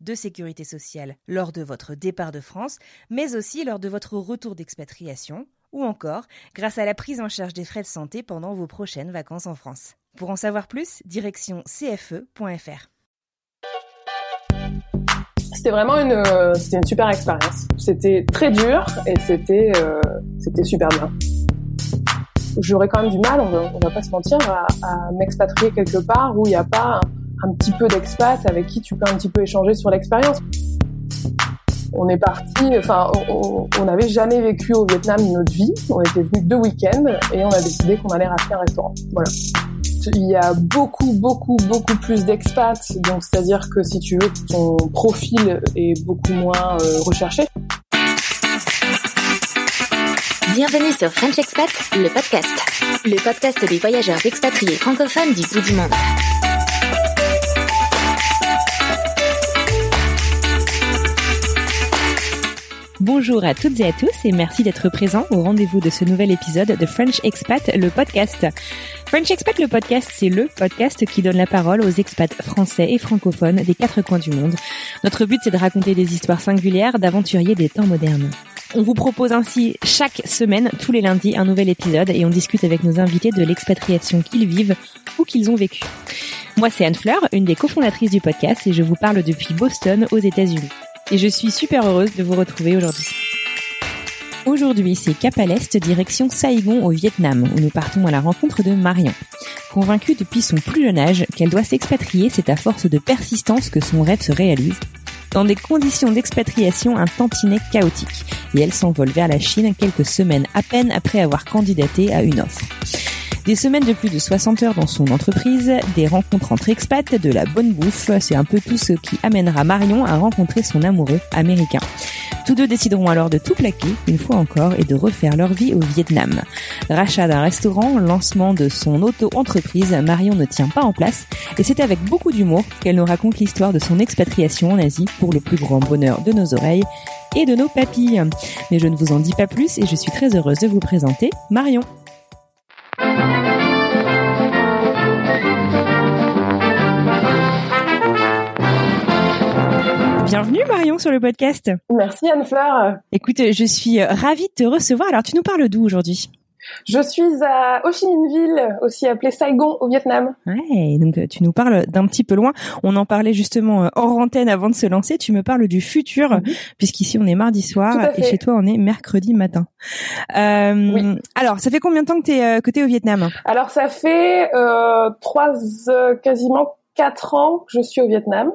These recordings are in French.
de sécurité sociale lors de votre départ de France, mais aussi lors de votre retour d'expatriation, ou encore grâce à la prise en charge des frais de santé pendant vos prochaines vacances en France. Pour en savoir plus, direction cfe.fr. C'était vraiment une, euh, c'était une super expérience. C'était très dur et c'était, euh, c'était super bien. J'aurais quand même du mal, on va, va pas se mentir, à, m'expatrier quelque part où il n'y a pas un petit peu d'expat avec qui tu peux un petit peu échanger sur l'expérience. On est parti, enfin, on n'avait jamais vécu au Vietnam notre vie. On était venus deux week-ends et on a décidé qu'on allait racheter un restaurant. Voilà. Il y a beaucoup, beaucoup, beaucoup plus d'expats, donc c'est-à-dire que si tu veux, ton profil est beaucoup moins euh, recherché. Bienvenue sur French Expat, le podcast. Le podcast des voyageurs expatriés francophones du bout du monde. Bonjour à toutes et à tous et merci d'être présents au rendez-vous de ce nouvel épisode de French Expat, le podcast. French Expat, le podcast, c'est le podcast qui donne la parole aux expats français et francophones des quatre coins du monde. Notre but, c'est de raconter des histoires singulières d'aventuriers des temps modernes. On vous propose ainsi chaque semaine, tous les lundis, un nouvel épisode et on discute avec nos invités de l'expatriation qu'ils vivent ou qu'ils ont vécu. Moi, c'est Anne Fleur, une des cofondatrices du podcast et je vous parle depuis Boston aux États-Unis. Et je suis super heureuse de vous retrouver aujourd'hui. Aujourd'hui, c'est cap à l'est, direction Saigon au Vietnam, où nous partons à la rencontre de Marion. Convaincue depuis son plus jeune âge qu'elle doit s'expatrier, c'est à force de persistance que son rêve se réalise. Dans des conditions d'expatriation un tantinet chaotique, et elle s'envole vers la Chine quelques semaines à peine après avoir candidaté à une offre. Des semaines de plus de 60 heures dans son entreprise, des rencontres entre expats, de la bonne bouffe, c'est un peu tout ce qui amènera Marion à rencontrer son amoureux américain. Tous deux décideront alors de tout plaquer, une fois encore, et de refaire leur vie au Vietnam. Rachat d'un restaurant, lancement de son auto-entreprise, Marion ne tient pas en place, et c'est avec beaucoup d'humour qu'elle nous raconte l'histoire de son expatriation en Asie pour le plus grand bonheur de nos oreilles et de nos papilles. Mais je ne vous en dis pas plus et je suis très heureuse de vous présenter Marion. Bienvenue Marion sur le podcast. Merci Anne-Fleur. Écoute, je suis ravie de te recevoir. Alors tu nous parles d'où aujourd'hui? Je suis à Ho Chi Minh Ville, aussi appelée Saigon au Vietnam. Ouais, donc euh, tu nous parles d'un petit peu loin. On en parlait justement euh, hors antenne avant de se lancer. Tu me parles du futur, Mhm. puisqu'ici on est mardi soir et chez toi on est mercredi matin. Euh, Oui. Alors, ça fait combien de temps que t'es euh, que t'es au Vietnam? Alors ça fait euh, trois, euh, quasiment quatre ans que je suis au Vietnam.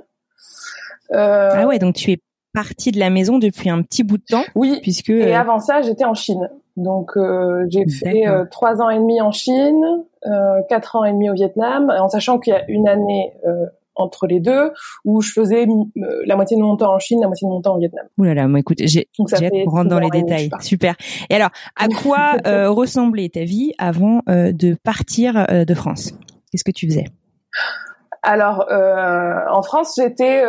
Euh, Ah ouais, donc tu es partie de la maison depuis un petit bout de temps, Oui. puisque Et euh, avant ça, j'étais en Chine. Donc euh, j'ai fait euh, trois ans et demi en Chine, euh, quatre ans et demi au Vietnam, en sachant qu'il y a une année euh, entre les deux où je faisais la moitié de mon temps en Chine, la moitié de mon temps au Vietnam. Ouh là là, moi écoute, j'ai Donc ça j'ai hâte qu'on rentre dans les détails. Super. Et alors, à quoi ressemblait ta vie avant de partir de France? Qu'est-ce que tu faisais? Alors en France, j'étais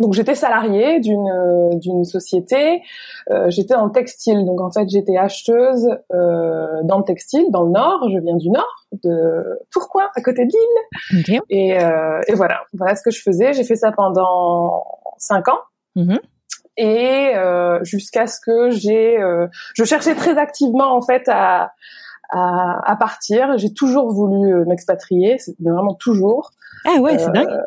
donc j'étais salariée d'une euh, d'une société. Euh, j'étais dans le textile, donc en fait j'étais acheteuse euh, dans le textile, dans le Nord. Je viens du Nord, de Tourcoing, à côté de Lille. Ok. Et, euh, et voilà, voilà ce que je faisais. J'ai fait ça pendant cinq ans. Mhm. Et euh, jusqu'à ce que j'ai, euh, je cherchais très activement en fait à à, à partir. J'ai toujours voulu m'expatrier, mais vraiment toujours. Ah ouais, c'est dingue.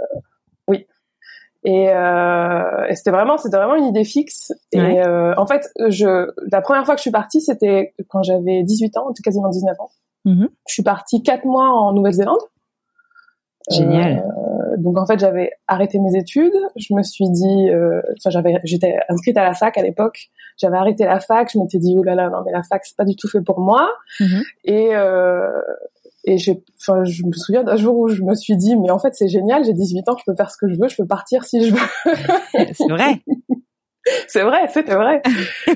Et, euh, et c'était vraiment, c'était vraiment une idée fixe. Et euh, en fait, je, la première fois que je suis partie, c'était quand j'avais 18 ans, quasiment 19 ans. Mhm. Je suis partie quatre mois en Nouvelle-Zélande. Génial. Euh, donc en fait, j'avais arrêté mes études. Je me suis dit, euh, enfin j'avais, j'étais inscrite à la fac à l'époque. J'avais arrêté la fac. Je m'étais dit, oh là là, non mais la fac c'est pas du tout fait pour moi. Mhm. Et euh, et j'ai, enfin, je me souviens d'un jour où je me suis dit, mais en fait, c'est génial, j'ai 18 ans, je peux faire ce que je veux, je peux partir si je veux. c'est vrai. c'est vrai, c'était vrai.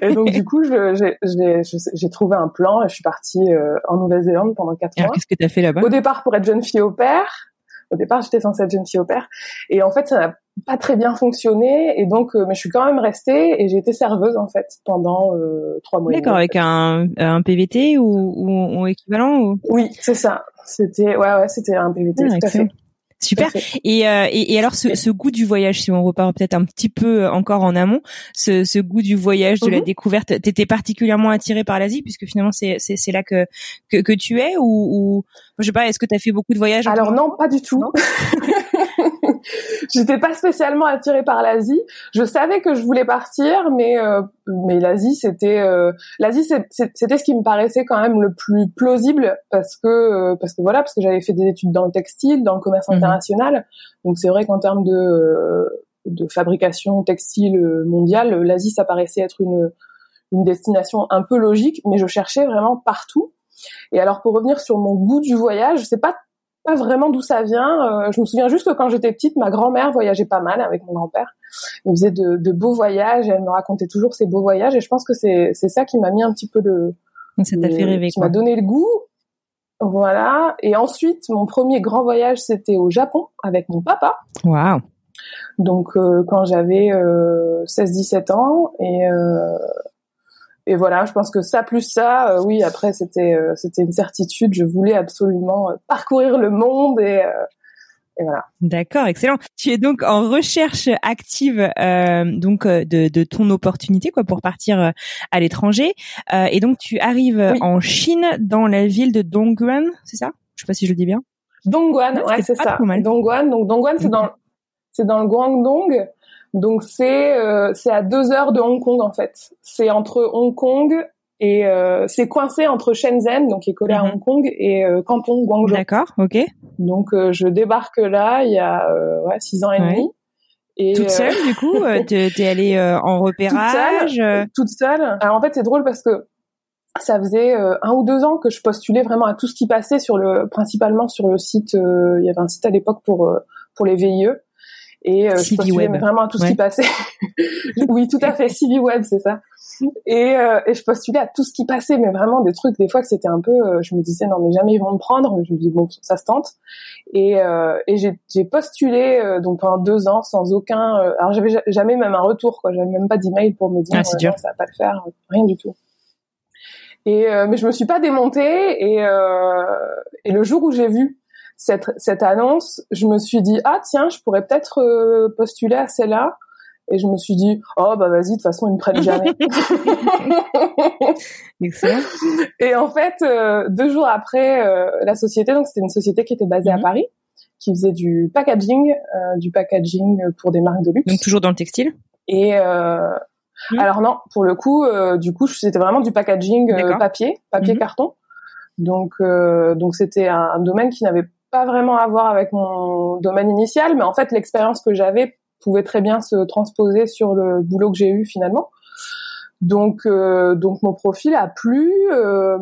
Et donc, du coup, j'ai- trouvé un plan et je suis partie euh, en Nouvelle-Zélande pendant quatre mois. qu'est-ce que t'as fait là-bas? Au départ, pour être jeune fille au père. Au départ, j'étais censée être jeune fille au père. Et en fait, ça n'a pas très bien fonctionné. Et donc, euh, mais je suis quand même restée et j'ai été serveuse, en fait, pendant euh, trois mois. D'accord, avec un, un PVT ou, ou, ou équivalent ou... Oui, c'est ça. C'était, ouais, ouais, c'était un PVT, Ah, tout à fait. Super. Et, euh, et, et alors ce, ce goût du voyage, si on repart peut-être un petit peu euh, encore en amont, ce, ce goût du voyage, de la Mhm. découverte, t'étais particulièrement attiré par l'Asie puisque finalement c'est là que, que que tu es ou, ou je sais pas, est-ce que t'as fait beaucoup de voyages Alors non, pas du tout. J'étais pas spécialement attirée par l'Asie. Je savais que je voulais partir, mais euh, mais l'Asie c'était euh, l'Asie c'était ce qui me paraissait quand même le plus plausible parce que euh, parce que voilà parce que j'avais fait des études dans le textile, dans le commerce Mhm. international. Donc c'est vrai qu'en termes de euh, de fabrication textile euh, mondiale, l'Asie ça paraissait être une une destination un peu logique, mais je cherchais vraiment partout. Et alors pour revenir sur mon goût du voyage, je sais pas pas vraiment d'où ça vient. Euh, je me souviens juste que quand j'étais petite, ma grand-mère voyageait pas mal avec mon grand-père. Il faisait de, de beaux voyages et elle me racontait toujours ses beaux voyages. Et je pense que c'est c'est ça qui m'a mis un petit peu le, ça t'a fait rêver qui m'a donné le goût. Voilà. Et ensuite, mon premier grand voyage, c'était au Japon avec mon papa. Waouh. Donc euh, quand j'avais euh, 16-17 ans et euh, et voilà, je pense que ça plus ça, euh, oui, après c'était euh, c'était une certitude, je voulais absolument euh, parcourir le monde et euh, et voilà. D'accord, excellent. Tu es donc en recherche active donc de, de ton opportunité quoi pour partir à l'étranger et donc tu arrives Oui. en Chine dans la ville de Dongguan, c'est ça? Je sais pas si je le dis bien. Dongguan, Ouais, c'est ça. Dongguan, donc Dongguan c'est dans c'est dans le Guangdong. Donc c'est euh, c'est à deux heures de Hong Kong en fait. C'est entre Hong Kong et euh, c'est coincé entre Shenzhen, donc qui est collé à Mhm. Hong Kong, et euh, Canton Guangzhou. D'accord, ok. Donc euh, je débarque là il y a euh, ouais, six ans et Ouais. demi. Et, Toute euh, seule du coup, euh, t'es allée euh, en repérage. euh, toute seule. Alors en fait c'est drôle parce que ça faisait euh, un ou deux ans que je postulais vraiment à tout ce qui passait sur le principalement sur le site. euh, il y avait un site à l'époque pour euh, pour les VIE et euh, je postulais Web. vraiment à tout ce qui passait. oui tout à fait CV Web c'est ça. Et, euh, et je postulais à tout ce qui passait, mais vraiment des trucs, des fois que c'était un peu, euh, je me disais non mais jamais ils vont me prendre, mais je me disais bon ça se tente. Et, euh, et j'ai postulé euh, donc pendant deux ans sans aucun, euh, alors j'avais ja- jamais même un retour quoi, j'avais même pas d'email pour me dire Ah, c'est dur. non, ça va pas le faire, rien du tout. Et euh, mais je me suis pas démontée et euh, et le jour où j'ai vu cette cette annonce, je me suis dit ah tiens je pourrais peut-être euh, postuler à celle-là. Et je me suis dit, oh bah vas-y, de toute façon ils me prennent jamais. Excellent. Et en fait, euh, deux jours après, euh, la société, donc c'était une société qui était basée à Mhm. Paris, qui faisait du packaging, euh, du packaging pour des marques de luxe. Donc toujours dans le textile? Et euh, Mhm. alors non, pour le coup, euh, du coup, c'était vraiment du packaging euh, papier, papier Mhm. carton. Donc euh, donc c'était un, un domaine qui n'avait pas vraiment à voir avec mon domaine initial, mais en fait l'expérience que j'avais pouvait très bien se transposer sur le boulot que j'ai eu finalement. Donc euh, donc mon profil a plu. euh,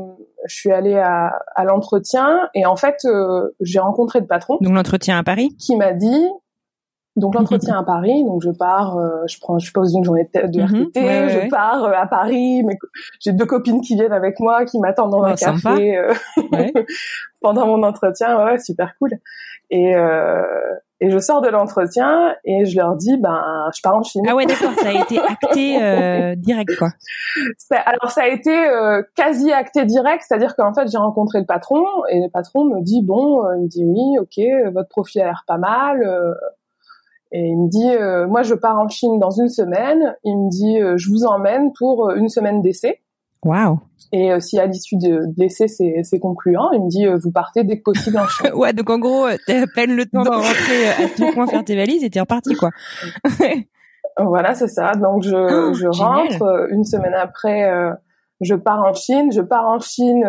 je suis allée à, à l'entretien et en fait euh, j'ai rencontré le patron Donc l'entretien à Paris? qui m'a dit donc l'entretien à Paris donc je pars euh, je prends je pose une journée de, de Mhm, RTT ouais, je ouais. pars euh, à Paris mais j'ai deux copines qui viennent avec moi qui m'attendent dans Oh, un café euh, Ouais. pendant mon entretien ouais, super cool et euh, et je sors de l'entretien et je leur dis ben je pars en Chine Ah ouais, d'accord, ça a été acté euh, direct quoi. Ça- alors ça a été euh, quasi acté direct, c'est-à-dire qu'en fait j'ai rencontré le patron et le patron me dit bon, il me dit oui, ok, votre profil a l'air pas mal. Euh, et il me dit euh, moi je pars en Chine dans une semaine. Il me dit euh, je vous emmène pour euh, une semaine d'essai. Waouh. Et euh, si à l'issue de, de l'essai c'est concluant, il me dit euh, vous partez dès que possible en Chine. ouais, donc en gros, t'as à peine le temps de rentrer à tout point faire tes valises et t'es reparti quoi. voilà, c'est ça. Donc je, oh, je rentre une semaine après. Je pars en Chine. Je pars en Chine.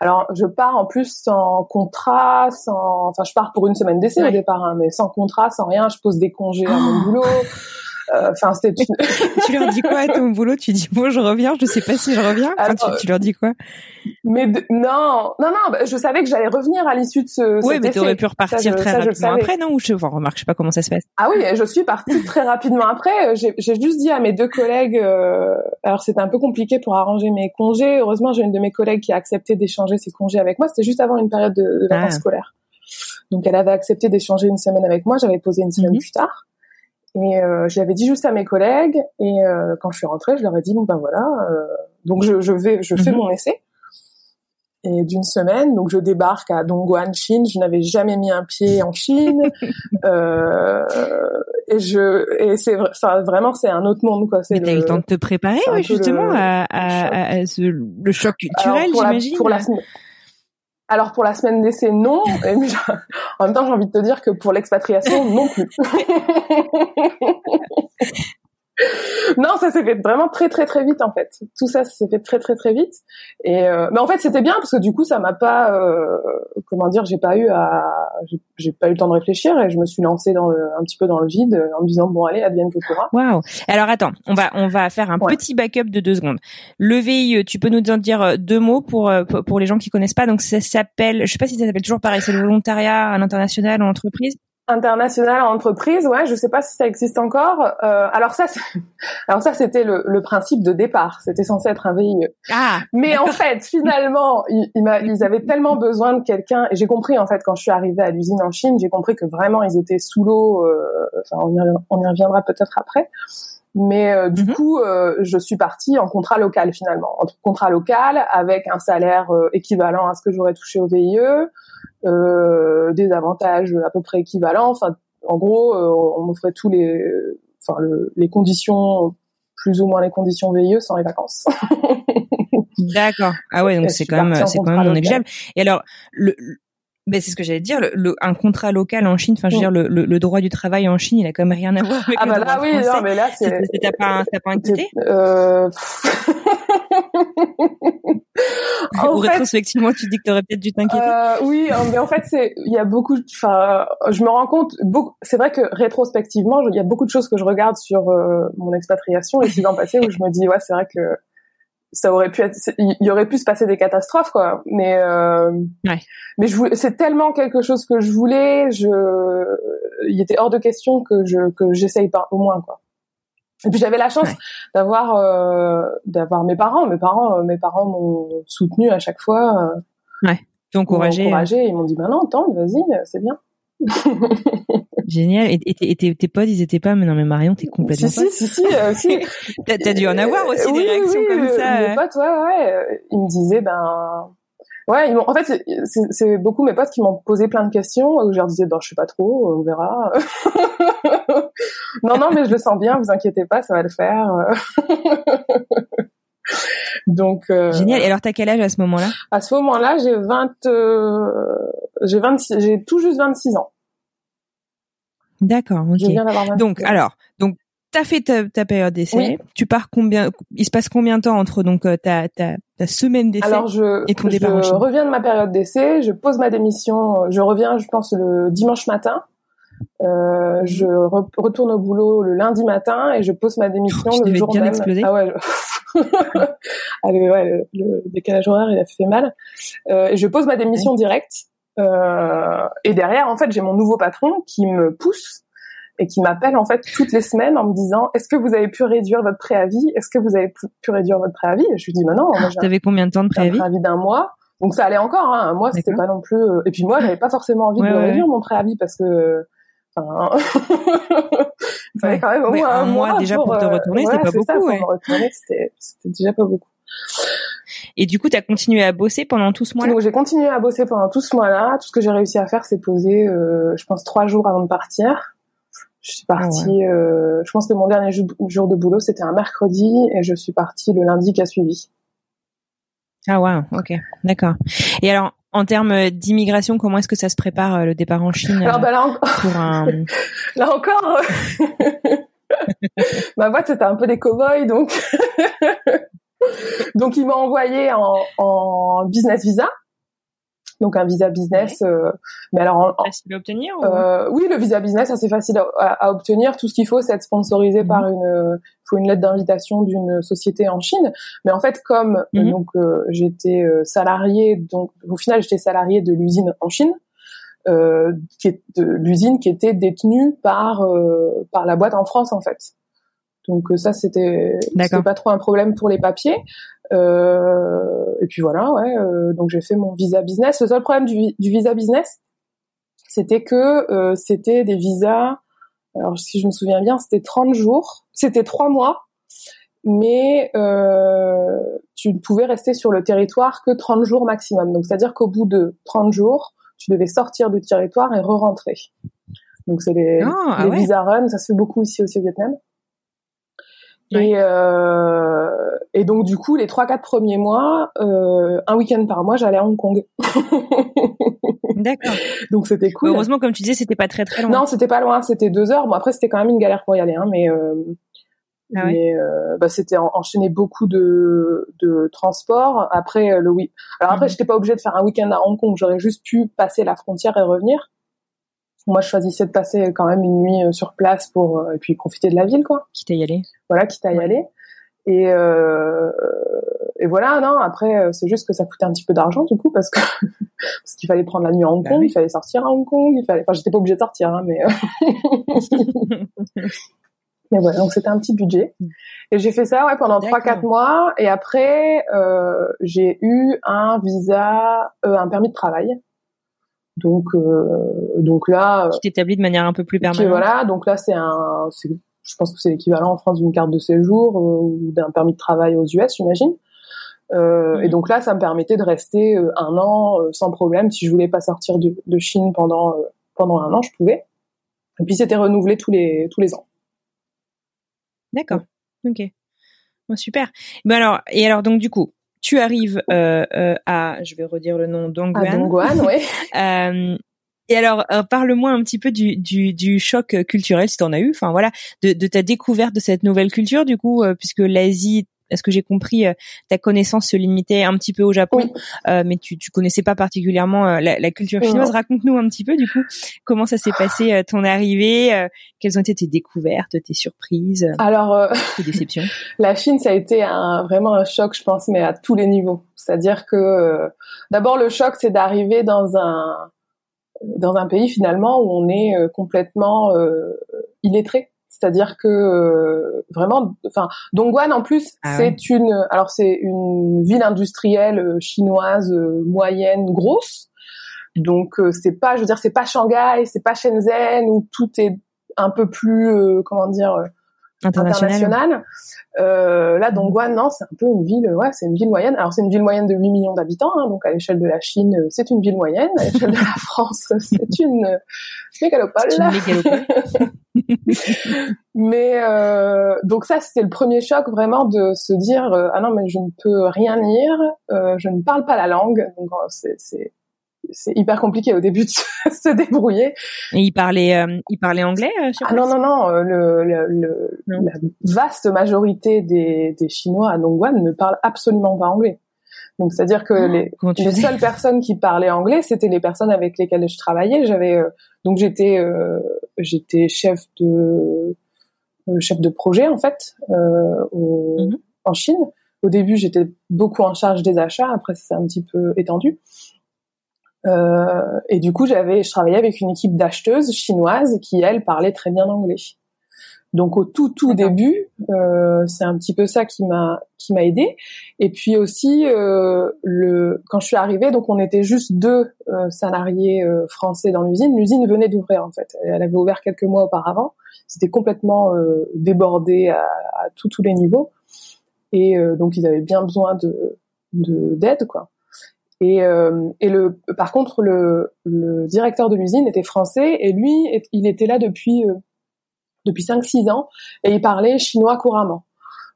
alors je pars en plus sans contrat, sans. Enfin, je pars pour une semaine d'essai au départ, hein, mais sans contrat, sans rien. Je pose des congés à mon boulot. Euh, enfin, c'était. tu leur dis quoi à ton boulot? Tu dis bon, je reviens. Je sais pas si je reviens. tu, leur dis quoi? Mais non, non, non. Bah, je savais que j'allais revenir à l'issue de ce. Oui, mais aurais pu repartir très rapidement après, non? Ou je, enfin, remarque, je sais pas comment ça se passe. Ah oui, je suis partie très rapidement après. J'ai juste dit à mes deux collègues. Euh, alors c'était un peu compliqué pour arranger mes congés. Heureusement, j'ai une de mes collègues qui a accepté d'échanger ses congés avec moi. C'était juste avant une période de, vacances ah. scolaires. Donc elle avait accepté d'échanger une semaine avec moi. J'avais posé une semaine mhm. plus tard. Et euh, je l'avais dit juste à mes collègues. Et euh, quand je suis rentrée, je leur ai dit bon ben voilà. Euh, donc je, je vais, je fais mhm. mon essai. Et d'une semaine, donc je débarque à Dongguan, Chine. Je n'avais jamais mis un pied en Chine. euh, et je, et c'est, enfin vraiment, c'est un autre monde quoi. Mais t'as eu le temps de te préparer, justement, le, à, à, à, ce, le choc culturel, j'imagine. Pour la alors pour la semaine d'essai, non. Et en même temps, j'ai envie de te dire que pour l'expatriation, non plus. non, ça s'est fait vraiment très très très vite en fait. Tout ça, s'est fait très très très vite. Et euh, mais en fait, c'était bien parce que du coup, ça m'a pas, euh, comment dire, j'ai pas eu à, j'ai pas eu le temps de réfléchir et je me suis lancée dans le, un petit peu dans le vide en me disant bon allez, advienne que pourra. Waouh. Alors attends, on va on va faire un petit backup de deux secondes. Le VIE, tu peux nous en dire euh, deux mots pour pour les gens qui connaissent pas. Donc ça s'appelle, je sais pas si ça s'appelle toujours pareil, c'est le volontariat à l'international en entreprise international en entreprise, ouais, je sais pas si ça existe encore. Euh, alors ça, alors ça, c'était le, le, principe de départ. C'était censé être un VIE. Ah, Mais en fait, finalement, ils, ils avaient tellement besoin de quelqu'un. Et j'ai compris en fait quand je suis arrivée à l'usine en Chine, j'ai compris que vraiment ils étaient sous l'eau. Euh, enfin, on y, on y reviendra peut-être après. Mais euh, du mhm. coup, euh, je suis partie en contrat local finalement, en contrat local avec un salaire euh, équivalent à ce que j'aurais touché au VIE, des avantages à peu près équivalents. Enfin, en gros, on m'offrait tous les, enfin, le, les conditions, plus ou moins les conditions VIE sans les vacances. D'accord. Ah ouais, donc c'est quand même, c'est quand même non négligeable. Et alors, le, ben c'est ce que j'allais dire. Le, un contrat local en Chine, enfin, je veux dire, le, le, droit du travail en Chine, il a quand même rien à voir avec ah le bah là, oui, non, mais là, c'est. T'as pas, t'as pas inquiété euh... Ou rétrospectivement, tu dis que t'aurais peut-être dû t'inquiéter. Euh, oui, mais en fait, c'est, il y a beaucoup, enfin, je me rends compte, beaucoup, c'est vrai que rétrospectivement, il y a beaucoup de choses que je regarde sur euh, mon expatriation et qui l'an passé où je me dis, ouais, c'est vrai que ça aurait pu être il y aurait pu se passer des catastrophes quoi. Mais euh, ouais. mais je c'est tellement quelque chose que je voulais je il était hors de question que je que j'essaye pas au moins quoi. Et puis j'avais la chance d'avoir euh, d'avoir mes parents. Mes parents euh, mes parents m'ont soutenu à chaque fois euh, ouais. Encouragé encouragé ils m'ont dit bah non tente vas-y c'est bien Génial. Et, et, tes, tes, potes, ils étaient pas, mais non, mais Marion, t'es complètement si, si, si, euh, si, T'as dû en avoir aussi des réactions comme ça. Mes potes, ouais, ouais. Ils me disaient, ben, ouais, ils en fait, c'est beaucoup mes potes qui m'ont posé plein de questions, où je leur disais, ben, je sais pas trop, on verra. non, non, mais je le sens bien, vous inquiétez pas, ça va le faire. Donc euh, génial. Et alors t'as quel âge à ce moment-là? À ce moment-là, j'ai 20 euh, j'ai 26 j'ai tout juste 26 ans. D'accord, OK. Donc alors, donc t'as fait ta, période d'essai. Tu pars combien Il se passe combien de temps entre donc euh, ta ta, ta semaine d'essai et ton départ Je reviens de ma période d'essai, je pose ma démission. Je reviens, je pense le dimanche matin. Euh, je retourne au boulot le lundi matin et je pose ma démission le jour même. Ah ouais. ah, le, ouais, le, décalage horaire, il a fait mal. Euh, je pose ma démission directe. Euh, et derrière, en fait, j'ai mon nouveau patron qui me pousse et qui m'appelle en fait toutes les semaines en me disant est-ce que vous avez pu réduire votre préavis? Est-ce que vous avez pu réduire votre préavis? Et Je lui dis bah non. Moi, T'avais combien de temps de préavis? Un préavis d'un mois. Donc ça allait encore. Hein. Un mois, c'était pas non plus. Euh, et puis moi, j'avais pas forcément envie de réduire mon préavis parce que. Enfin, il fallait quand même au moins un, mois, déjà pour, te euh, retourner, c'était pas beaucoup. Ça, pour me retourner, c'était déjà pas beaucoup. Et du coup, tu as continué à bosser pendant tout ce mois-là? J'ai continué à bosser pendant tout ce mois-là. Tout ce que j'ai réussi à faire, c'est poser, euh, je pense, trois jours avant de partir. Je suis partie, ah euh, je pense que mon dernier jour de boulot, c'était un mercredi et je suis partie le lundi qui a suivi. Ah ouais, ok, d'accord. Et alors, en termes d'immigration, comment est-ce que ça se prépare le départ en Chine alors, bah, là, pour un... là encore, ma boîte c'était un peu des cow-boys, donc donc il m'a envoyé en, en business visa donc un visa business. Euh, mais alors facile à obtenir euh, Oui, le visa business, c'est facile à, obtenir. Tout ce qu'il faut, c'est être sponsorisé par mhm. une, faut une lettre d'invitation d'une société en Chine. Mais en fait, comme mhm. donc euh, j'étais salarié, donc au final j'étais salarié de l'usine en Chine. Euh, qui est de l'usine qui était détenue par par la boîte en France en fait. Donc ça c'était pas trop un problème pour les papiers. Euh, et puis voilà, ouais. Euh, donc j'ai fait mon visa business. Le seul problème du, du visa business, c'était que euh, c'était des visas. Alors si je me souviens bien, c'était 30 jours, c'était trois mois, mais euh, tu ne pouvais rester sur le territoire que 30 jours maximum. Donc c'est-à-dire qu'au bout de 30 jours, tu devais sortir du territoire et re-rentrer. Donc c'est les, ah, les ah visa run, ça se fait beaucoup ici aussi au Vietnam. Et, euh, et donc du coup, les trois quatre premiers mois, euh, un week-end par mois, j'allais à Hong Kong. D'accord. Donc c'était cool. heureusement, comme tu disais, c'était pas très très loin. Non, c'était pas loin, c'était deux heures. Bon après, c'était quand même une galère pour y aller, hein, mais euh, ah mais euh, bah, c'était enchaîner beaucoup de de transport. Après euh, le oui. Alors après, mhm. j'étais pas obligée de faire un week-end à Hong Kong. J'aurais juste pu passer la frontière et revenir. Moi, je choisissais de passer quand même une nuit euh, sur place pour euh, et puis profiter de la ville, quoi. Quitte à y aller. Voilà, quitte à y aller. Et euh, et voilà, non. Après, euh, c'est juste que ça coûtait un petit peu d'argent du coup parce que parce qu'il fallait prendre la nuit à Hong bah Kong, il fallait sortir à Hong Kong, il fallait. Enfin, j'étais pas obligée de sortir, hein, mais. mais voilà, donc c'était un petit budget. Et j'ai fait ça ouais pendant trois quatre mois. Et après, euh, j'ai eu un visa, euh, un permis de travail donc, euh, donc là, qui t'établit de manière un peu plus permanente. Voilà, donc là c'est un, je pense que c'est l'équivalent en France d'une carte de séjour euh, ou d'un permis de travail aux US, j'imagine. Euh, Et mhm. donc là, ça me permettait de rester euh, un an sans problème. Si je voulais pas sortir de, de Chine pendant pendant un an, je pouvais. Et puis c'était renouvelé tous les tous les ans. D'accord. Ok. Bon, super. Ben alors et alors donc du coup, tu arrives euh, euh, à, je vais redire le nom, Dongguan. À Dongguan, oui. euh, et alors, euh, parle-moi un petit peu du, du, du choc culturel, si tu en as eu, enfin voilà, de, de, ta découverte de cette nouvelle culture, du coup, euh, puisque l'Asie est-ce que j'ai compris, euh, ta connaissance se limitait un petit peu au Japon, euh, mais tu, tu connaissais pas particulièrement euh, la, culture chinoise. Raconte-nous un petit peu, du coup, comment ça s'est passé ton arrivée, quelles ont été tes découvertes, tes surprises, Alors, tes déceptions? la Chine, ça a été un, vraiment un choc, je pense, mais à tous les niveaux. C'est-à-dire que d'abord le choc, c'est d'arriver dans un dans un pays finalement où on est complètement illettré c'est-à-dire que euh, vraiment, enfin, Dongguan en plus, ah c'est une, alors c'est une ville industrielle euh, chinoise euh, moyenne, grosse. Donc c'est pas, je veux dire, c'est pas Shanghai, c'est pas Shenzhen où tout est un peu plus, comment dire, international. Euh, là, Dongguan, non, c'est un peu une ville, ouais, c'est une ville moyenne. Alors c'est une ville moyenne de 8 millions d'habitants, hein, donc à l'échelle de la Chine, c'est une ville moyenne. À l'échelle de la France, c'est une mégalopole. mais euh, donc ça, c'était le premier choc vraiment de se dire euh, ah non mais je ne peux rien lire, euh, je ne parle pas la langue, donc euh, c'est c'est hyper compliqué au début de se, débrouiller. Et il parlait, euh, il parlait anglais euh, Ah non non non, euh, le, le, la vaste majorité des, des Chinois à Dongguan ne parlent absolument pas anglais. Donc c'est-à-dire que ah, les, les seules personnes qui parlaient anglais, c'était les personnes avec lesquelles je travaillais. J'avais donc j'étais j'étais chef de chef de projet en fait au, mm-hmm. en Chine. Au début, j'étais beaucoup en charge des achats. Après, c'est un petit peu étendu. Euh, et du coup, j'avais, je travaillais avec une équipe d'acheteuses chinoises qui, elles, parlaient très bien anglais. Donc au tout tout début, euh, c'est un petit peu ça qui m'a qui m'a aidé. Et puis aussi euh, le quand je suis arrivée, donc on était juste deux euh, salariés euh, français dans l'usine. L'usine venait d'ouvrir en fait. Elle avait ouvert quelques mois auparavant. C'était complètement euh, débordé à, à tous tous les niveaux. Et donc ils avaient bien besoin de d'aide quoi. Et, euh, et le, par contre, le, le directeur de l'usine était français et lui, il était là depuis euh, depuis 5-6 ans et il parlait chinois couramment.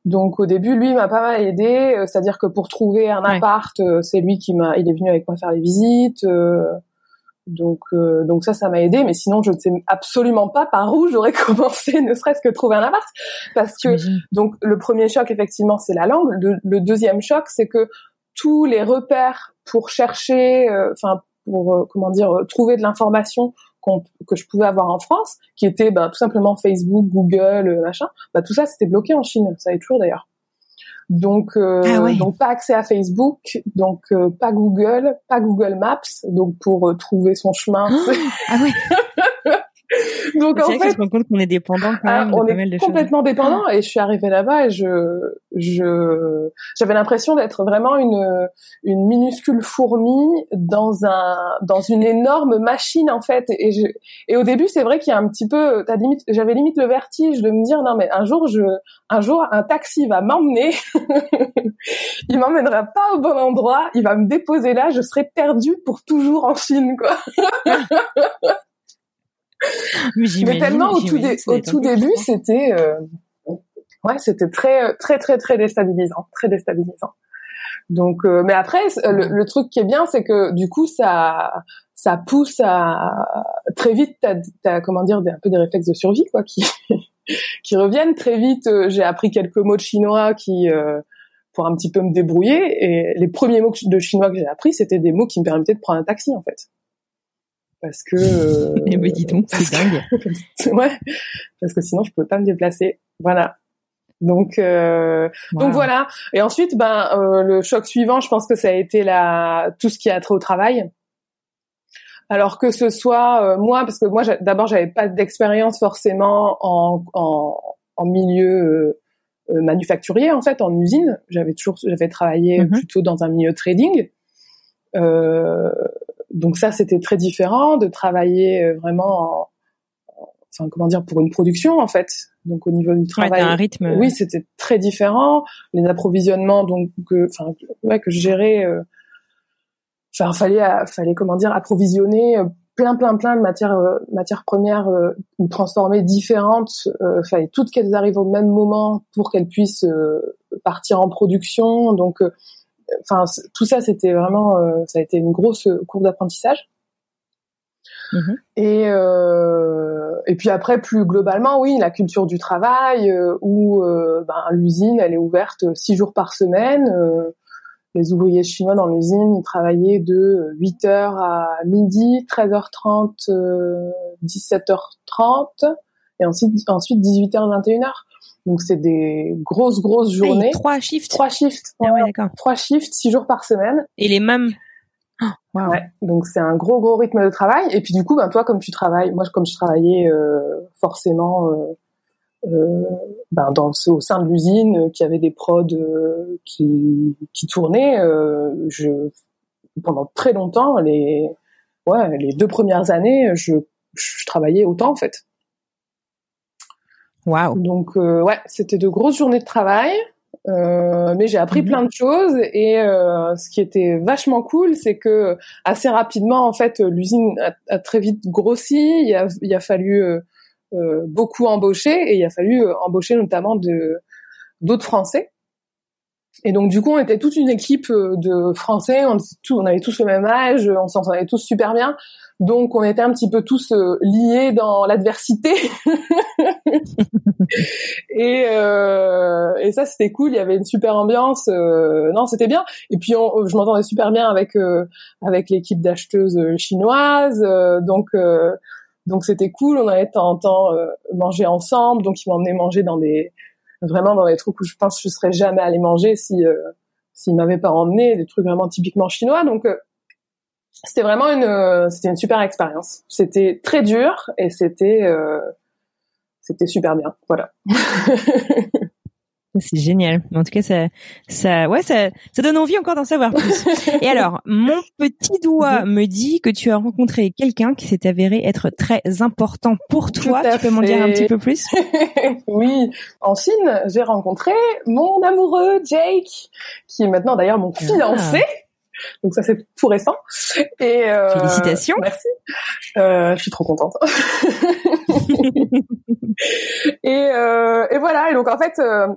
Donc au début, lui m'a pas mal aidé, euh, c'est-à-dire que pour trouver un appart, euh, c'est lui qui m'a, il est venu avec moi faire les visites. Euh, donc donc ça, ça m'a aidé. Mais sinon, je ne sais absolument pas par où j'aurais commencé, ne serait-ce que trouver un appart, parce que donc le premier choc effectivement c'est la langue. Le, deuxième choc, c'est que tous les repères pour chercher, enfin pour comment dire trouver de l'information que je pouvais avoir en France, qui était ben, tout simplement Facebook, Google, euh, machin, bah, tout ça c'était bloqué en Chine, ça est toujours d'ailleurs. Donc, euh, ah donc pas accès à Facebook, donc euh, pas Google, pas Google Maps, donc pour trouver son chemin. ah ouais. Donc en fait, se rend compte qu'on est dépendant quand ah, même on de pas mal de complètement dépendant et je suis arrivée là-bas et je je j'avais l'impression d'être vraiment une une minuscule fourmi dans un dans une énorme machine en fait. Et je et au début c'est vrai qu'il y a un petit peu t'as limite j'avais limite le vertige de me dire non mais un jour je un jour un taxi va m'emmener. Il m'emmènera pas au bon endroit. Il va me déposer là. Je serai perdue pour toujours en Chine quoi mais, tellement au tout, au tout début, c'était euh, ouais, c'était très très très très déstabilisant, très déstabilisant. Donc, euh, mais après, le, truc qui est bien, c'est que du coup, ça ça pousse à très vite. T'as, as, comment dire, un peu des réflexes de survie, quoi, qui qui reviennent très vite. Euh, j'ai appris quelques mots de chinois qui pour un petit peu me débrouiller. Et les premiers mots de chinois que j'ai appris, c'était des mots qui me permettaient de prendre un taxi, en fait parce que. Euh, mais dis donc, c'est dingue. ouais, parce que sinon je pouvais pas me déplacer. Voilà. Donc, euh, donc voilà. Et ensuite, ben euh, le choc suivant, je pense que ça a été la tout ce qui a trait au travail. Alors que ce soit euh, moi, parce que moi d'abord j'avais pas d'expérience forcément en, en, en milieu euh, manufacturier en fait, en usine. J'avais toujours, j'avais travaillé mm-hmm. plutôt dans un milieu trading. Euh, donc ça, c'était très différent de travailler euh, vraiment, enfin comment dire, pour une production en fait. Donc au niveau du travail, un rythme. Oui, c'était très différent. Les approvisionnements, donc, enfin, ouais, que je gérais. Euh, enfin, fallait, fallait comment dire, approvisionner euh, plein, plein, plein de matières, matières premières ou transformées différentes. Euh, fallait toutes qu'elles arrivent au même moment pour qu'elles puissent partir en production. Donc enfin tout ça c'était vraiment euh, ça a été une grosse courbe d'apprentissage. Mhm. et euh, et puis après plus globalement oui la culture du travail euh, où ben, l'usine elle est ouverte six jours par semaine. Les ouvriers chinois dans l'usine ils travaillaient de 8h à midi 13h30 17h30 et ensuite ensuite 18h 21h donc c'est des grosses grosses ah, journées. trois shifts. Trois shifts. Ah ouais, d'accord. Trois shifts, six jours par semaine. Et les mêmes. Oh, ouais. Donc c'est un gros gros rythme de travail. Et puis du coup, ben toi comme tu travailles, moi comme je travaillais euh, forcément euh, euh, ben, dans au sein de l'usine, euh, qui avait des prods euh, qui qui tournaient, je pendant très longtemps les ouais les deux premières années, je je travaillais autant en fait. Wow. Donc euh, ouais, c'était de grosses journées de travail, euh, mais j'ai appris mhm. plein de choses et euh, ce qui était vachement cool, c'est que assez rapidement en fait l'usine a, très vite grossi. Il a, il a fallu euh, euh, beaucoup embaucher et il a fallu embaucher notamment de d'autres Français. Et donc du coup, on était toute une équipe de Français, on, on avait tous le même âge, on s'entendait tous super bien. Donc on était un petit peu tous euh, liés dans l'adversité. et, euh, et ça c'était cool, il y avait une super ambiance. Euh, non, c'était bien. Et puis je m'entendais super bien avec euh, avec l'équipe d'acheteuses chinoises. donc donc c'était cool. On allait de temps en temps manger ensemble. Donc ils m'emmenaient manger dans des vraiment dans des trucs où je pense que je serais jamais allé manger si s'ils m'avaient pas emmené des trucs vraiment typiquement chinois. Donc c'était vraiment une euh, c'était une super expérience. C'était très dur et c'était euh, c'était super bien. Voilà. C'est génial. En tout cas, ça, ça, ouais, ça, ça donne envie encore d'en savoir plus. Et alors, mon petit doigt mhm. me dit que tu as rencontré quelqu'un qui s'est avéré être très important pour toi. Tu peux m'en dire un petit peu plus? Oui, en Chine, j'ai rencontré mon amoureux Jake, qui est maintenant d'ailleurs mon ah. fiancé. Donc ça c'est tout récent. Et euh, félicitations. Merci. Euh, je suis trop contente. et, euh, et voilà. Et donc en fait, euh,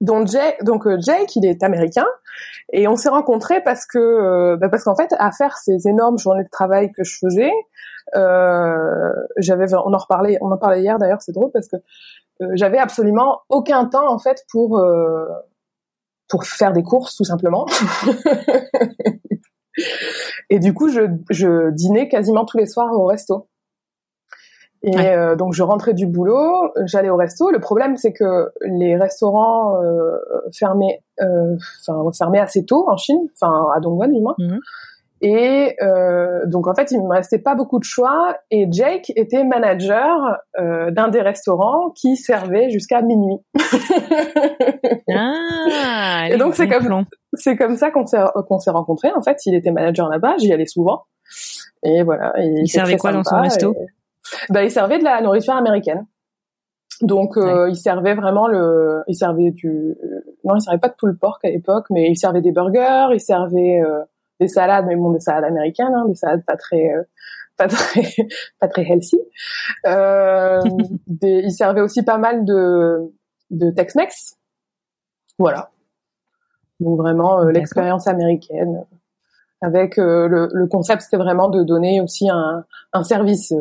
donc Jake, donc Jake, il est américain et on s'est rencontrés parce que bah parce qu'en fait à faire ces énormes journées de travail que je faisais, euh, j'avais, on en reparlait, on en parlait hier d'ailleurs, c'est drôle parce que j'avais absolument aucun temps en fait pour pour faire des courses tout simplement. et du coup, je, je dînais quasiment tous les soirs au resto. Et euh, donc je rentrais du boulot, j'allais au resto. Le problème c'est que les restaurants euh, fermaient, euh, enfin fermaient assez tôt en Chine, enfin à Dongguan du moins. Mhm. Et euh, donc en fait, il me restait pas beaucoup de choix. Et Jake était manager euh, d'un des restaurants qui servait jusqu'à minuit. ah, et donc c'est comme c'est comme ça qu'on s'est qu'on s'est rencontrés. En fait, il était manager là-bas, j'y allais souvent. Et voilà. il servait quoi dans son resto? Bah, il servait de la nourriture américaine. Donc euh, il servait vraiment le, il servait du, non il servait pas de tout le porc à l'époque, mais il servait des burgers, il servait euh, des salades, mais bon des salades américaines, hein, des salades pas très, euh, pas très, pas très healthy. Euh, des, il servait aussi pas mal de de Tex-Mex, voilà. Donc vraiment l'expérience américaine avec le, le, concept c'était vraiment de donner aussi un, un service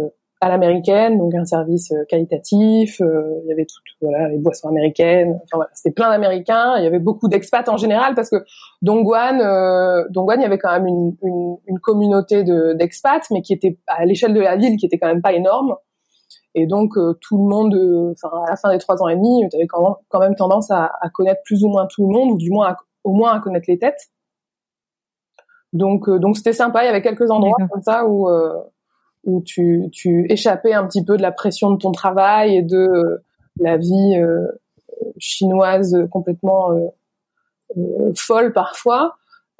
à l'américaine, donc un service euh, qualitatif. Euh, il y avait toutes voilà les boissons américaines. Enfin voilà, c'était plein d'Américains. Il y avait beaucoup d'expats en général parce que Dongguan, euh, Dongguan, il y avait quand même une, une, une communauté de d'expats, mais qui était à l'échelle de la ville, qui était quand même pas énorme. Et donc euh, tout le monde, enfin à la fin des trois ans et demi, tu avais quand, quand même tendance à, à, connaître plus ou moins tout le monde, ou du moins au moins à connaître les têtes. Donc donc c'était sympa. Il y avait quelques endroits comme ça où où tu, tu échappais un petit peu de la pression de ton travail et de euh, la vie euh, chinoise complètement euh, folle parfois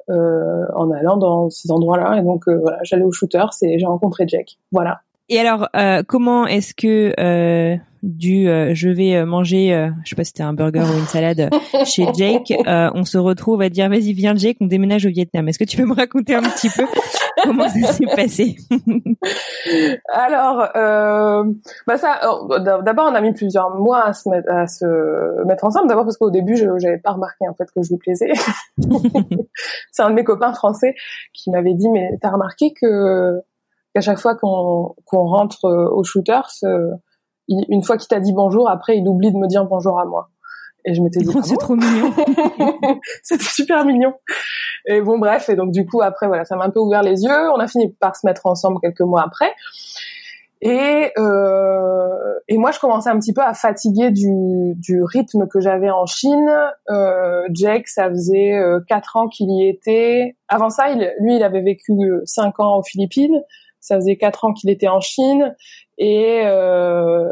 en allant dans ces endroits-là. Et donc voilà, j'allais au shooter, c'est j'ai rencontré Jack. Voilà. Et alors, comment est-ce que du euh, je vais euh, manger, euh, je sais pas si c'était un burger ou une salade chez Jake, on se retrouve à dire vas-y viens Jake, on déménage au Vietnam. Est-ce que tu peux me raconter un petit peu comment ça s'est passé Alors, bah ça, d'abord on a mis plusieurs mois à se mettre, à se mettre ensemble. D'abord parce qu'au début je j'avais pas remarqué en fait que je lui plaisais. C'est un de mes copains français qui m'avait dit mais t'as remarqué que qu'à chaque fois qu'on qu'on rentre au une fois qu'il t'a dit bonjour, après il oublie de me dire bonjour à moi. Et je m'étais dit, c'est trop mignon. C'était super mignon. Et bon, bref. Et donc, du coup, après, voilà, ça m'a un peu ouvert les yeux. On a fini par se mettre ensemble quelques mois après. Et, euh, et moi, je commençais un petit peu à fatiguer du, du rythme que j'avais en Chine. Euh, Jake, ça faisait euh, quatre ans qu'il y était. Avant ça, il, lui, il avait vécu cinq ans aux Philippines. Ça faisait quatre ans qu'il était en Chine et euh,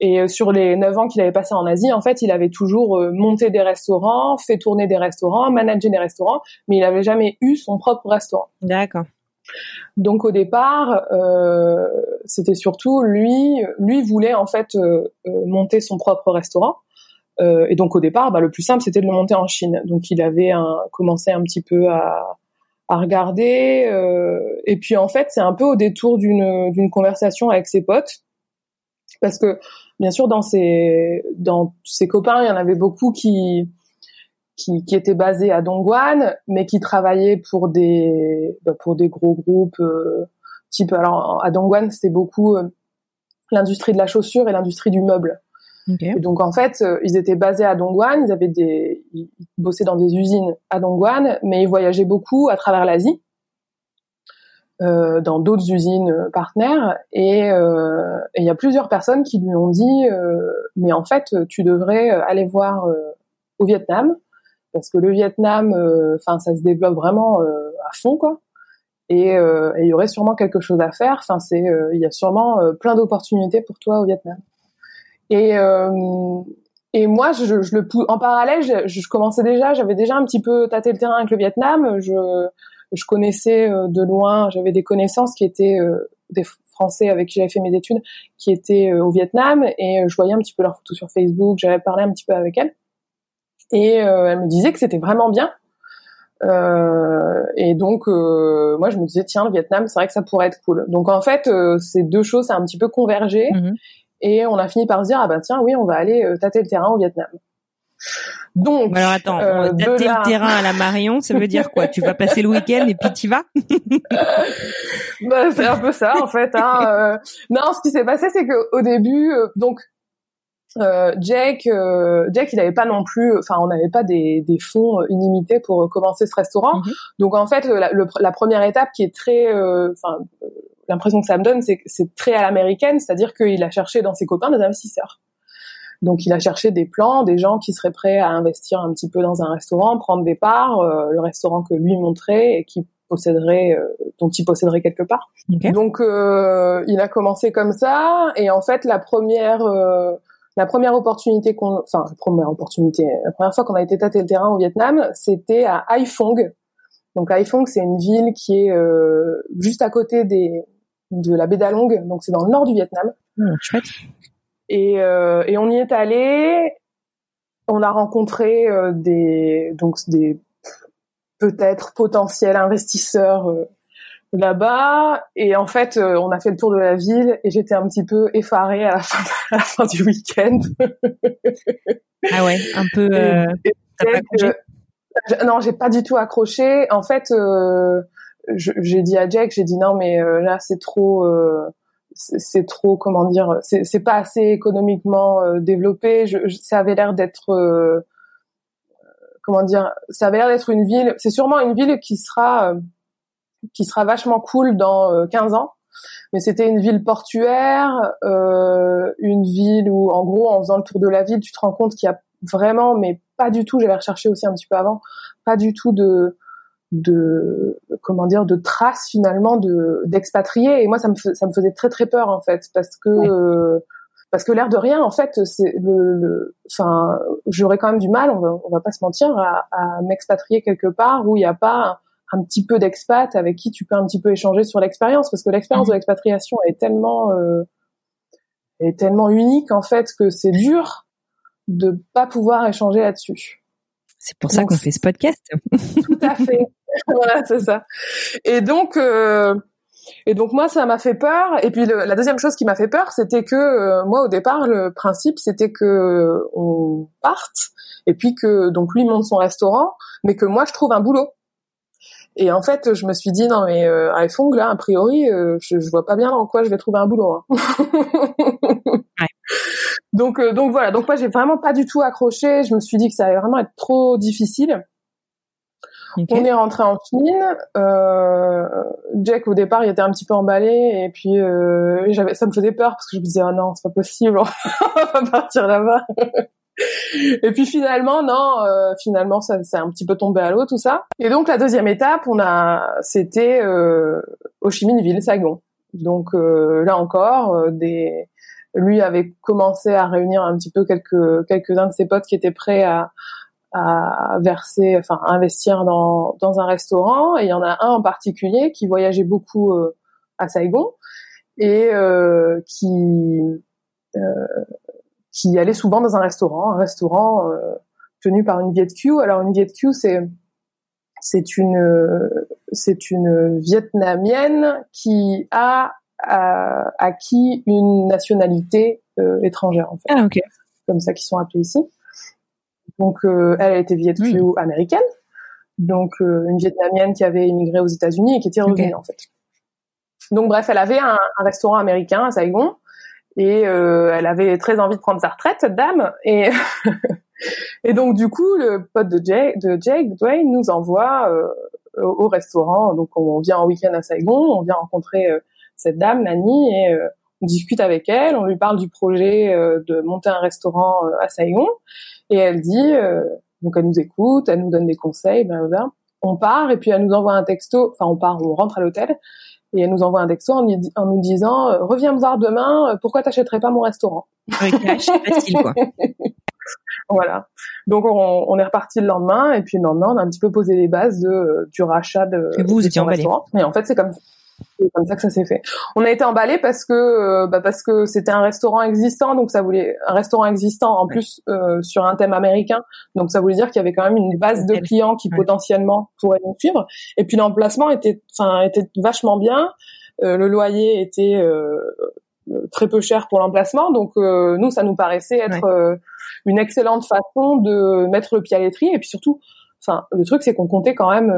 et sur les neuf ans qu'il avait passé en Asie, en fait, il avait toujours euh, monté des restaurants, fait tourner des restaurants, managé des restaurants, mais il n'avait jamais eu son propre restaurant. D'accord. Donc au départ, euh, c'était surtout lui, lui voulait en fait euh, euh monter son propre restaurant. Euh, et donc au départ, bah, le plus simple c'était de le monter en Chine. Donc il avait un, commencé un petit peu à, à regarder. Euh, et puis en fait, c'est un peu au détour d'une d'une conversation avec ses potes, parce que bien sûr dans ses dans ses copains, il y en avait beaucoup qui qui, qui étaient basés à Dongguan, mais qui travaillaient pour des bah, pour des gros groupes euh, type alors à Dongguan c'était beaucoup euh, l'industrie de la chaussure et l'industrie du meuble. Donc en fait, euh, ils étaient basés à Dongguan, ils avaient des, ils bossaient dans des usines à Dongguan, mais ils voyageaient beaucoup à travers l'Asie, euh, dans d'autres usines euh, partenaires. Et euh, il y a plusieurs personnes qui lui ont dit, mais en fait, tu devrais aller voir au Vietnam, parce que le Vietnam, enfin, ça se développe vraiment à fond, quoi. Et il y aurait sûrement quelque chose à faire. Enfin, c'est, il y a sûrement plein d'opportunités pour toi au Vietnam. Et euh, et moi, je, je le en parallèle, je, je commençais déjà, j'avais déjà un petit peu tâté le terrain avec le Vietnam. Je, je connaissais euh, de loin, j'avais des connaissances qui étaient euh, des Français avec qui j'avais fait mes études, qui étaient au Vietnam, et je voyais un petit peu leurs photos sur Facebook. J'avais parlé un petit peu avec elles, et elle me disait que c'était vraiment bien. Euh, et donc, euh, moi, je me disais, tiens, le Vietnam, c'est vrai que ça pourrait être cool. Donc, en fait, euh, ces deux choses, ça a un petit peu convergé. Mm-hmm. Et on a fini par se dire, ah ben tiens, oui, on va aller euh, tâter le terrain au Vietnam. Donc, alors attends, euh, tâter le terrain à la Marion, ça veut dire quoi? Tu vas passer le week-end et puis tu vas? Bah, C'est un peu ça en fait. Hein. Euh. non, ce qui s'est passé, c'est que au début, euh, donc euh, Jake, euh, Jack, il n'avait pas non plus, enfin, on n'avait pas des, des, fonds illimités pour commencer ce restaurant. Mhm. Donc en fait, la, la, première étape qui est très, enfin, l'impression que ça me donne, c'est que c'est très à l'américaine, c'est-à-dire qu'il a cherché dans ses copains des investisseurs. Donc il a cherché des plans, des gens qui seraient prêts à investir un petit peu dans un restaurant, prendre des parts, euh, le restaurant que lui montrait et qui posséderait, euh, dont il posséderait quelque part. Donc euh, il a commencé comme ça et en fait la première la première opportunité qu'on, enfin la première opportunité, la première fois qu'on a été tâter le terrain au Vietnam, c'était à Haiphong. Donc Haiphong, c'est une ville qui est juste à côté des de la baie d'Along, donc c'est dans le nord du Vietnam. Mmh, chouette. Et, euh, et on y est allé. On a rencontré euh, des donc des peut-être potentiels investisseurs euh, là-bas. Et en fait, on a fait le tour de la ville et j'étais un petit peu effarée à la fin, à la fin du week-end. ah ouais, un peu. non, j'ai pas du tout accroché. En fait, j'ai dit à Jack, j'ai dit non, mais là c'est trop c'est trop comment dire c'est pas assez économiquement euh, développé. Je, ça avait l'air d'être euh, comment dire ça avait l'air d'être une ville c'est sûrement une ville qui sera euh, qui sera vachement cool dans 15 ans. Mais c'était une ville portuaire une ville où en gros en faisant le tour de la ville tu te rends compte qu'il y a vraiment mais pas du tout j'avais recherché aussi un petit peu avant pas du tout de de comment dire de traces finalement de d'expatriés. Et moi ça me ça me faisait très très peur en fait parce que parce que l'air de rien en fait c'est le enfin j'aurais quand même du mal on va, on va pas se mentir à, à m'expatrier quelque part où il n'y a pas un, petit peu d'expat avec qui tu peux un petit peu échanger sur l'expérience. Parce que l'expérience de l'expatriation est tellement euh, est tellement unique en fait que c'est dur de pas pouvoir échanger là-dessus. C'est pour ça qu'on fait ce podcast. Tout à fait. voilà, c'est ça. Et donc, euh, et donc moi, ça m'a fait peur. Et puis la deuxième chose qui m'a fait peur, c'était que euh, moi, au départ, le principe, c'était que euh, on parte et puis que donc lui monte son restaurant, mais que moi, je trouve un boulot. Et en fait, je me suis dit non mais euh, iPhone là, a priori, je, je vois pas bien dans quoi je vais trouver un boulot. Hein. ouais. Donc donc voilà. Donc moi, j'ai vraiment pas du tout accroché. Je me suis dit que ça allait vraiment être trop difficile. On est rentré en Chine. Euh, Jack au départ il était un petit peu emballé et puis euh, j'avais ça me faisait peur parce que je me disais oh non c'est pas possible on va partir là-bas. et puis finalement non euh, finalement ça c'est un petit peu tombé à l'eau tout ça. Et donc la deuxième étape on a c'était euh, Ho Chi Minh Ville Saigon. Donc euh, là encore euh, des lui avait commencé à réunir un petit peu quelques quelques-uns de ses potes qui étaient prêts à à verser, enfin à investir dans, dans un restaurant. Et il y en a un en particulier qui voyageait beaucoup euh, à Saigon et euh, qui euh, qui allait souvent dans un restaurant, un restaurant euh, tenu par une Viet Q. Alors une Viet Q, c'est c'est une c'est une vietnamienne qui a, acquis une nationalité étrangère en fait. Ah ok. Comme ça qu'ils sont appelés ici. Donc, euh, elle était Viet américaine, donc euh, une Vietnamienne qui avait immigré aux États-Unis et qui était revenue en fait. Donc bref, elle avait un, restaurant américain à Saigon et euh, elle avait très envie de prendre sa retraite cette dame et et donc du coup le pote de Jake, de Jake Dwayne nous envoie au restaurant. Donc on vient en week-end à Saigon, on vient rencontrer cette dame Nani et on discute avec elle, on lui parle du projet de monter un restaurant à Saigon et elle dit, euh, donc elle nous écoute, elle nous donne des conseils, ben, ben, on part et puis elle nous envoie un texto, enfin on part, on rentre à l'hôtel et elle nous envoie un texto en, nous disant euh, reviens me voir demain, euh, pourquoi t'achèterais pas mon restaurant? Facile quoi. voilà. Donc on, on, est reparti le lendemain et puis le lendemain on a un petit peu posé les bases de du rachat de, et vous, vous restaurant. Mais en fait c'est comme c'est comme ça que ça s'est fait. On a été emballé parce que euh, bah parce que c'était un restaurant existant, donc ça voulait un restaurant existant en plus euh, sur un thème américain, donc ça voulait dire qu'il y avait quand même une base de clients qui potentiellement pourraient nous suivre. Et puis l'emplacement était, enfin était vachement bien. Euh, le loyer était très peu cher pour l'emplacement. Donc nous, ça nous paraissait être une excellente façon de mettre le pied à l'étrier. Et puis surtout, enfin, le truc, c'est qu'on comptait quand même.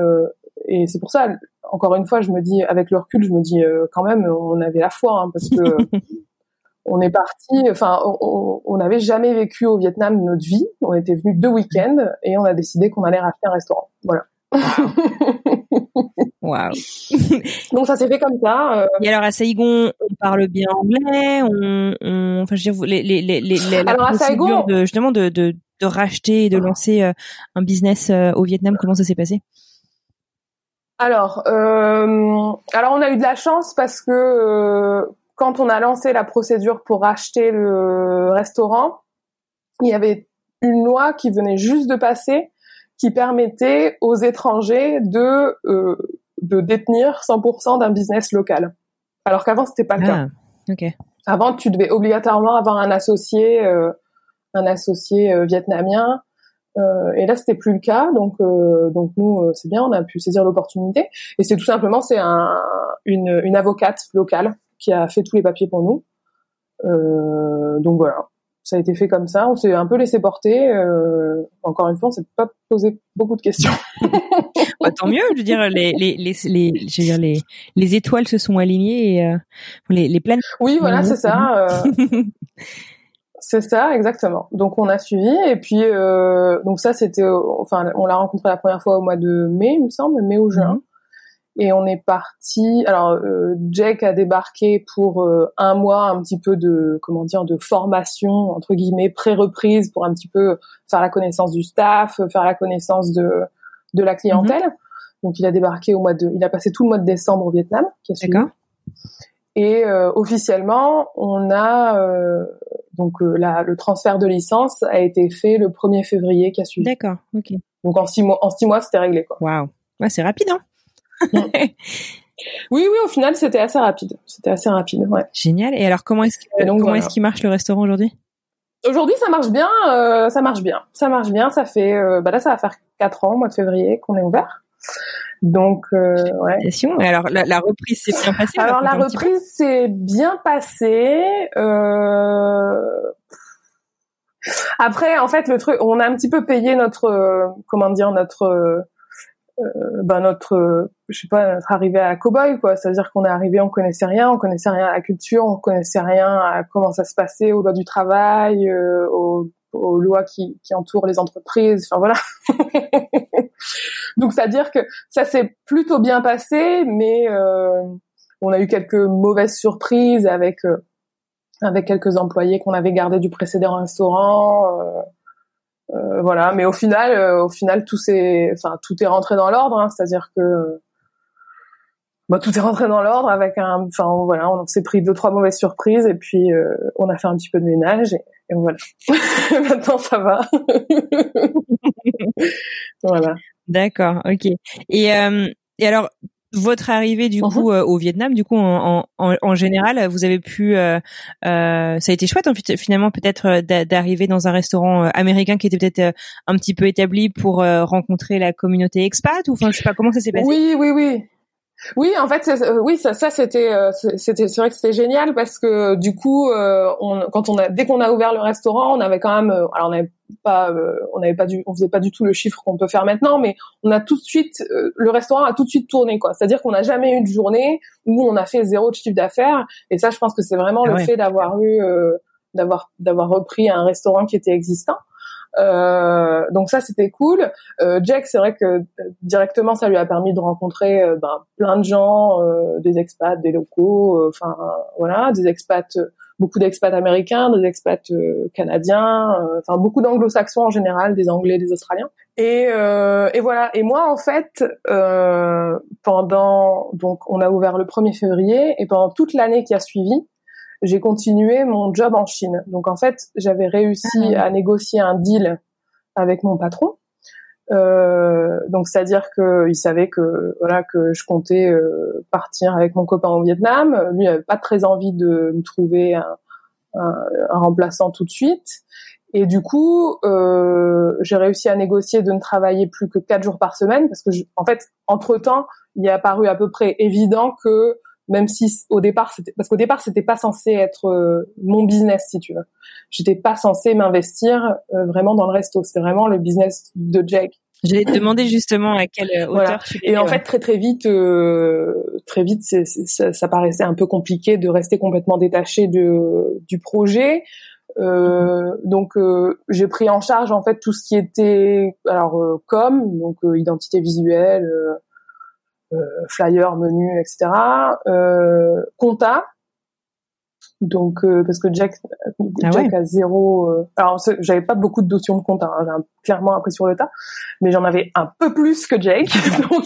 Et c'est pour ça, encore une fois, je me dis, avec le recul, je me dis quand même, on avait la foi, hein, parce que on est parti. Enfin, on n'avait jamais vécu au Vietnam de notre vie. On était venu deux week-ends et on a décidé qu'on allait racheter un restaurant. Voilà. Waouh. Donc ça s'est fait comme ça. Euh. Et alors à Saigon, on parle bien anglais. On, enfin, je veux dire, les, les, les, les la alors à Saigon, de, justement de, de, de racheter et de lancer euh, un business euh, au Vietnam, comment ça s'est passé? Alors, euh, alors on a eu de la chance parce que quand on a lancé la procédure pour racheter le restaurant, il y avait une loi qui venait juste de passer qui permettait aux étrangers de euh, de détenir 100% d'un business local. Alors qu'avant c'était pas le cas. Ah, Avant tu devais obligatoirement avoir un associé euh, un associé euh, et là c'était plus le cas donc donc nous c'est bien on a pu saisir l'opportunité et c'est tout simplement c'est un, une, une avocate locale qui a fait tous les papiers pour nous. Euh, donc voilà, ça a été fait comme ça. On s'est un peu laissé porter. Euh, encore une fois, on s'est pas posé beaucoup de questions. bah, tant mieux. Je veux dire, les les les les, je veux dire, les, les étoiles se sont alignées et euh, les les planètes. Oui, voilà, c'est ça. C'est ça, exactement. Donc on a suivi et puis euh, donc ça c'était, enfin, on l'a rencontré la première fois au mois de mai, il me semble, mai ou juin. Mhm et on est parti. Alors euh, Jack a débarqué pour euh, un mois, un petit peu de comment dire de formation entre guillemets pré-reprise pour un petit peu faire la connaissance du staff, faire la connaissance de de la clientèle. Mhm. Donc il a débarqué au mois de, il a passé tout le mois de décembre au Vietnam, qui D'accord. Et euh, officiellement, on a euh, donc la, le transfert de licence a été fait le 1er février qui a suivi. D'accord, ok. Donc en six mois, en six mois, c'était réglé quoi. Waouh, ouais, c'est rapide hein. oui, oui, au final, c'était assez rapide. C'était assez rapide, ouais. Génial. Et alors, comment est-ce qu'il marche le restaurant aujourd'hui? Aujourd'hui, ça marche bien. Euh, ça marche bien. Ça marche bien. Ça fait, euh, bah là, ça va faire quatre ans, mois de février, qu'on est ouvert. Donc, euh, ouais. Et alors, la, reprise s'est bien passée. Alors, la reprise s'est bien passée. Après, en fait, le truc, on a un petit peu payé notre, comment dire, notre euh, ben notre je sais pas notre arrivée à cowboy quoi c'est à dire qu'on est arrivé on connaissait rien on connaissait rien à la culture on connaissait rien à comment ça se passait aux lois du travail euh, aux, lois qui, entourent les entreprises enfin voilà. Donc c'est à dire que ça s'est plutôt bien passé mais euh, on a eu quelques mauvaises surprises avec euh, avec quelques employés qu'on avait gardés du précédent restaurant euh, voilà, mais au final, au final, tout c'est, enfin, tout est rentré dans l'ordre, hein, c'est-à-dire que bah, tout est rentré dans l'ordre avec un, enfin voilà, on s'est pris deux trois mauvaises surprises et puis on a fait un petit peu de ménage voilà. Maintenant ça va. voilà. D'accord, ok. Et et alors votre arrivée du uh-huh. coup euh, au Vietnam, du coup en, en, en général, vous avez pu, euh, euh, ça a été chouette fait, finalement peut-être d'arriver dans un restaurant américain qui était peut-être un petit peu établi pour rencontrer la communauté expat ou enfin je sais pas comment ça s'est passé? Oui, oui, oui. Oui, en fait, euh, oui, ça, ça c'était, euh, c'était, c'est vrai que c'était génial parce que du coup, euh, on, quand on a, dès qu'on a ouvert le restaurant, on avait quand même, alors on n'avait pas, on n'avait pas du, on faisait pas du tout le chiffre qu'on peut faire maintenant, mais on a tout de suite, le restaurant a tout de suite tourné, quoi. C'est-à-dire qu'on n'a jamais eu de journée où on a fait zéro de chiffre d'affaires, et ça, je pense que c'est vraiment ah le fait d'avoir eu, d'avoir, d'avoir repris un restaurant qui était existant. Euh, donc ça c'était cool. Euh, Jack c'est vrai que euh, directement ça lui a permis de rencontrer euh, ben, plein de gens, des expats, des locaux, enfin voilà, des expats, beaucoup d'expats américains, des expats canadiens, enfin beaucoup d'anglo-saxons en général, des anglais, des australiens. Et, et voilà. Et moi en fait pendant donc on a ouvert le 1er février et pendant toute l'année qui a suivi j'ai continué mon job en Chine. Donc en fait, j'avais réussi ah. à négocier un deal avec mon patron. Euh, donc c'est-à-dire qu'il savait que voilà que je comptais euh, partir avec mon copain au Vietnam. Lui avait pas très envie de me trouver un, un, un remplaçant tout de suite. Et du coup, euh, j'ai réussi à négocier de ne travailler plus que quatre jours par semaine parce que, en fait, entre temps, il est apparu à peu près évident que même si au départ c'était parce qu'au départ c'était pas censé être euh, mon business si tu veux. J'étais pas censé m'investir euh, vraiment dans le resto. C'était vraiment le business de Jake. J'allais te demander justement à quelle hauteur voilà. tu Et en fait très très vite, très vite, ça, ça, paraissait un peu compliqué de rester complètement détaché de, du projet. Euh, donc euh, j'ai pris en charge en fait tout ce qui était alors euh, com donc identité visuelle flyer menu etc compta donc parce que Jack ah Jack a zéro alors j'avais pas beaucoup de notions de compta hein, j'ai clairement appris sur le tas mais j'en avais un peu plus que Jake donc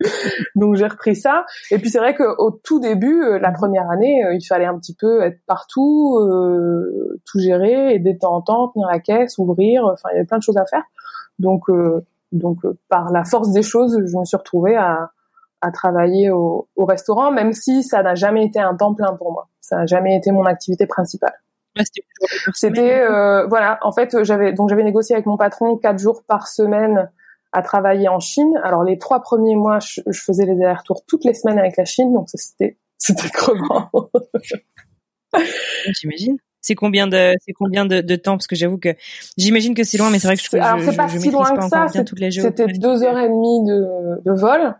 Donc j'ai repris ça. Et puis c'est vrai qu'au tout début, euh, la première année, euh, il fallait un petit peu être partout, euh, tout gérer, et de temps en temps tenir la caisse, ouvrir. Enfin, il y avait plein de choses à faire. Donc donc par la force des choses, je me suis retrouvée à, à travailler au, au restaurant, même si ça n'a jamais été un temps plein pour moi. Ça n'a jamais été mon activité principale. C'était voilà. En fait, j'avais donc j'avais négocié avec mon patron quatre jours par semaine à travailler en Chine. Alors les trois premiers mois, je, faisais les allers-retours toutes les semaines avec la Chine, donc c'était c'était crevant. J'imagine. C'est combien de c'est combien de, de, temps? Parce que j'avoue que j'imagine que c'est loin, mais c'est vrai que je alors c'est pas si loin que ça. C'était deux heures et demie de, de vol.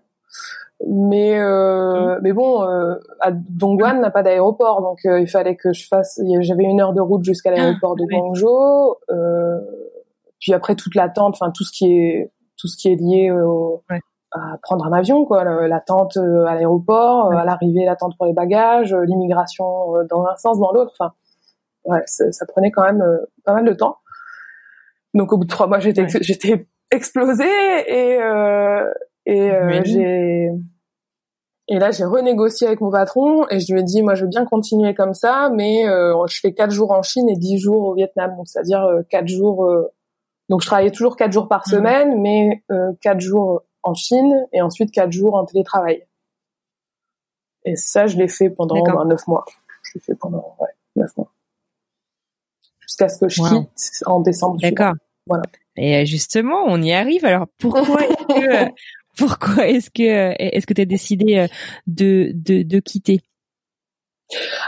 Mais euh, mmh. mais bon, euh, à Dongguan n'a pas d'aéroport, donc euh, il fallait que je fasse. J'avais une heure de route jusqu'à l'aéroport de ah, Guangzhou. Puis après toute l'attente, enfin tout ce qui est tout ce qui est lié au, à prendre un avion, quoi, l'attente à l'aéroport, à l'arrivée, l'attente pour les bagages, l'immigration dans un sens, dans l'autre. Enfin, ouais, ça prenait quand même pas mal de temps. Donc au bout de trois mois, j'étais j'étais explosée et euh, et j'ai et là j'ai renégocié avec mon patron et je lui ai dit moi je veux bien continuer comme ça, mais je fais quatre jours en Chine et dix jours au Vietnam, donc c'est-à-dire quatre jours donc je travaillais toujours quatre jours par mhm. semaine, mais euh, quatre jours en Chine et ensuite quatre jours en télétravail. Et ça, je l'ai fait pendant ben, neuf mois. Je l'ai fait pendant ouais, neuf mois. Jusqu'à ce que je quitte en décembre. D'accord. Voilà. Et euh, justement, on y arrive. Alors pourquoi est-ce que euh, pourquoi est-ce que euh, est-ce que tu as décidé de, de, de quitter?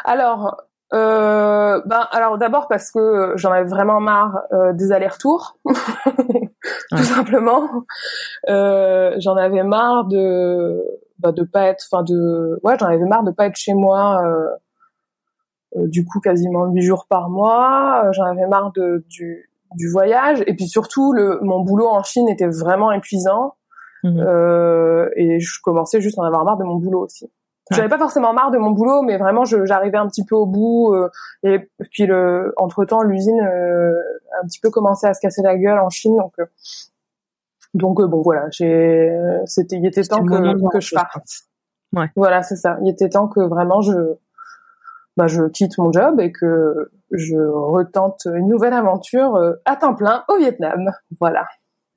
Alors, euh, ben alors d'abord parce que j'en avais vraiment marre euh, des allers-retours, tout simplement. Euh, j'en avais marre de bah, de pas être, enfin de, ouais, j'en avais marre de pas être chez moi. Euh, euh, du coup, quasiment huit jours par mois. J'en avais marre de du du voyage et puis surtout le mon boulot en Chine était vraiment épuisant. Mmh. et je commençais juste à en avoir marre de mon boulot aussi. J'avais pas forcément marre de mon boulot, mais vraiment, j'arrivais un petit peu au bout. Euh, et puis, le, entre temps, l'usine euh, a un petit peu commencé à se casser la gueule en Chine, donc. Euh, donc bon voilà, j'ai, c'était, il était temps que, que je parte. Ouais. Voilà, c'est ça. Il était temps que vraiment je, bah, je quitte mon job et que je retente une nouvelle aventure à temps plein au Vietnam. Voilà.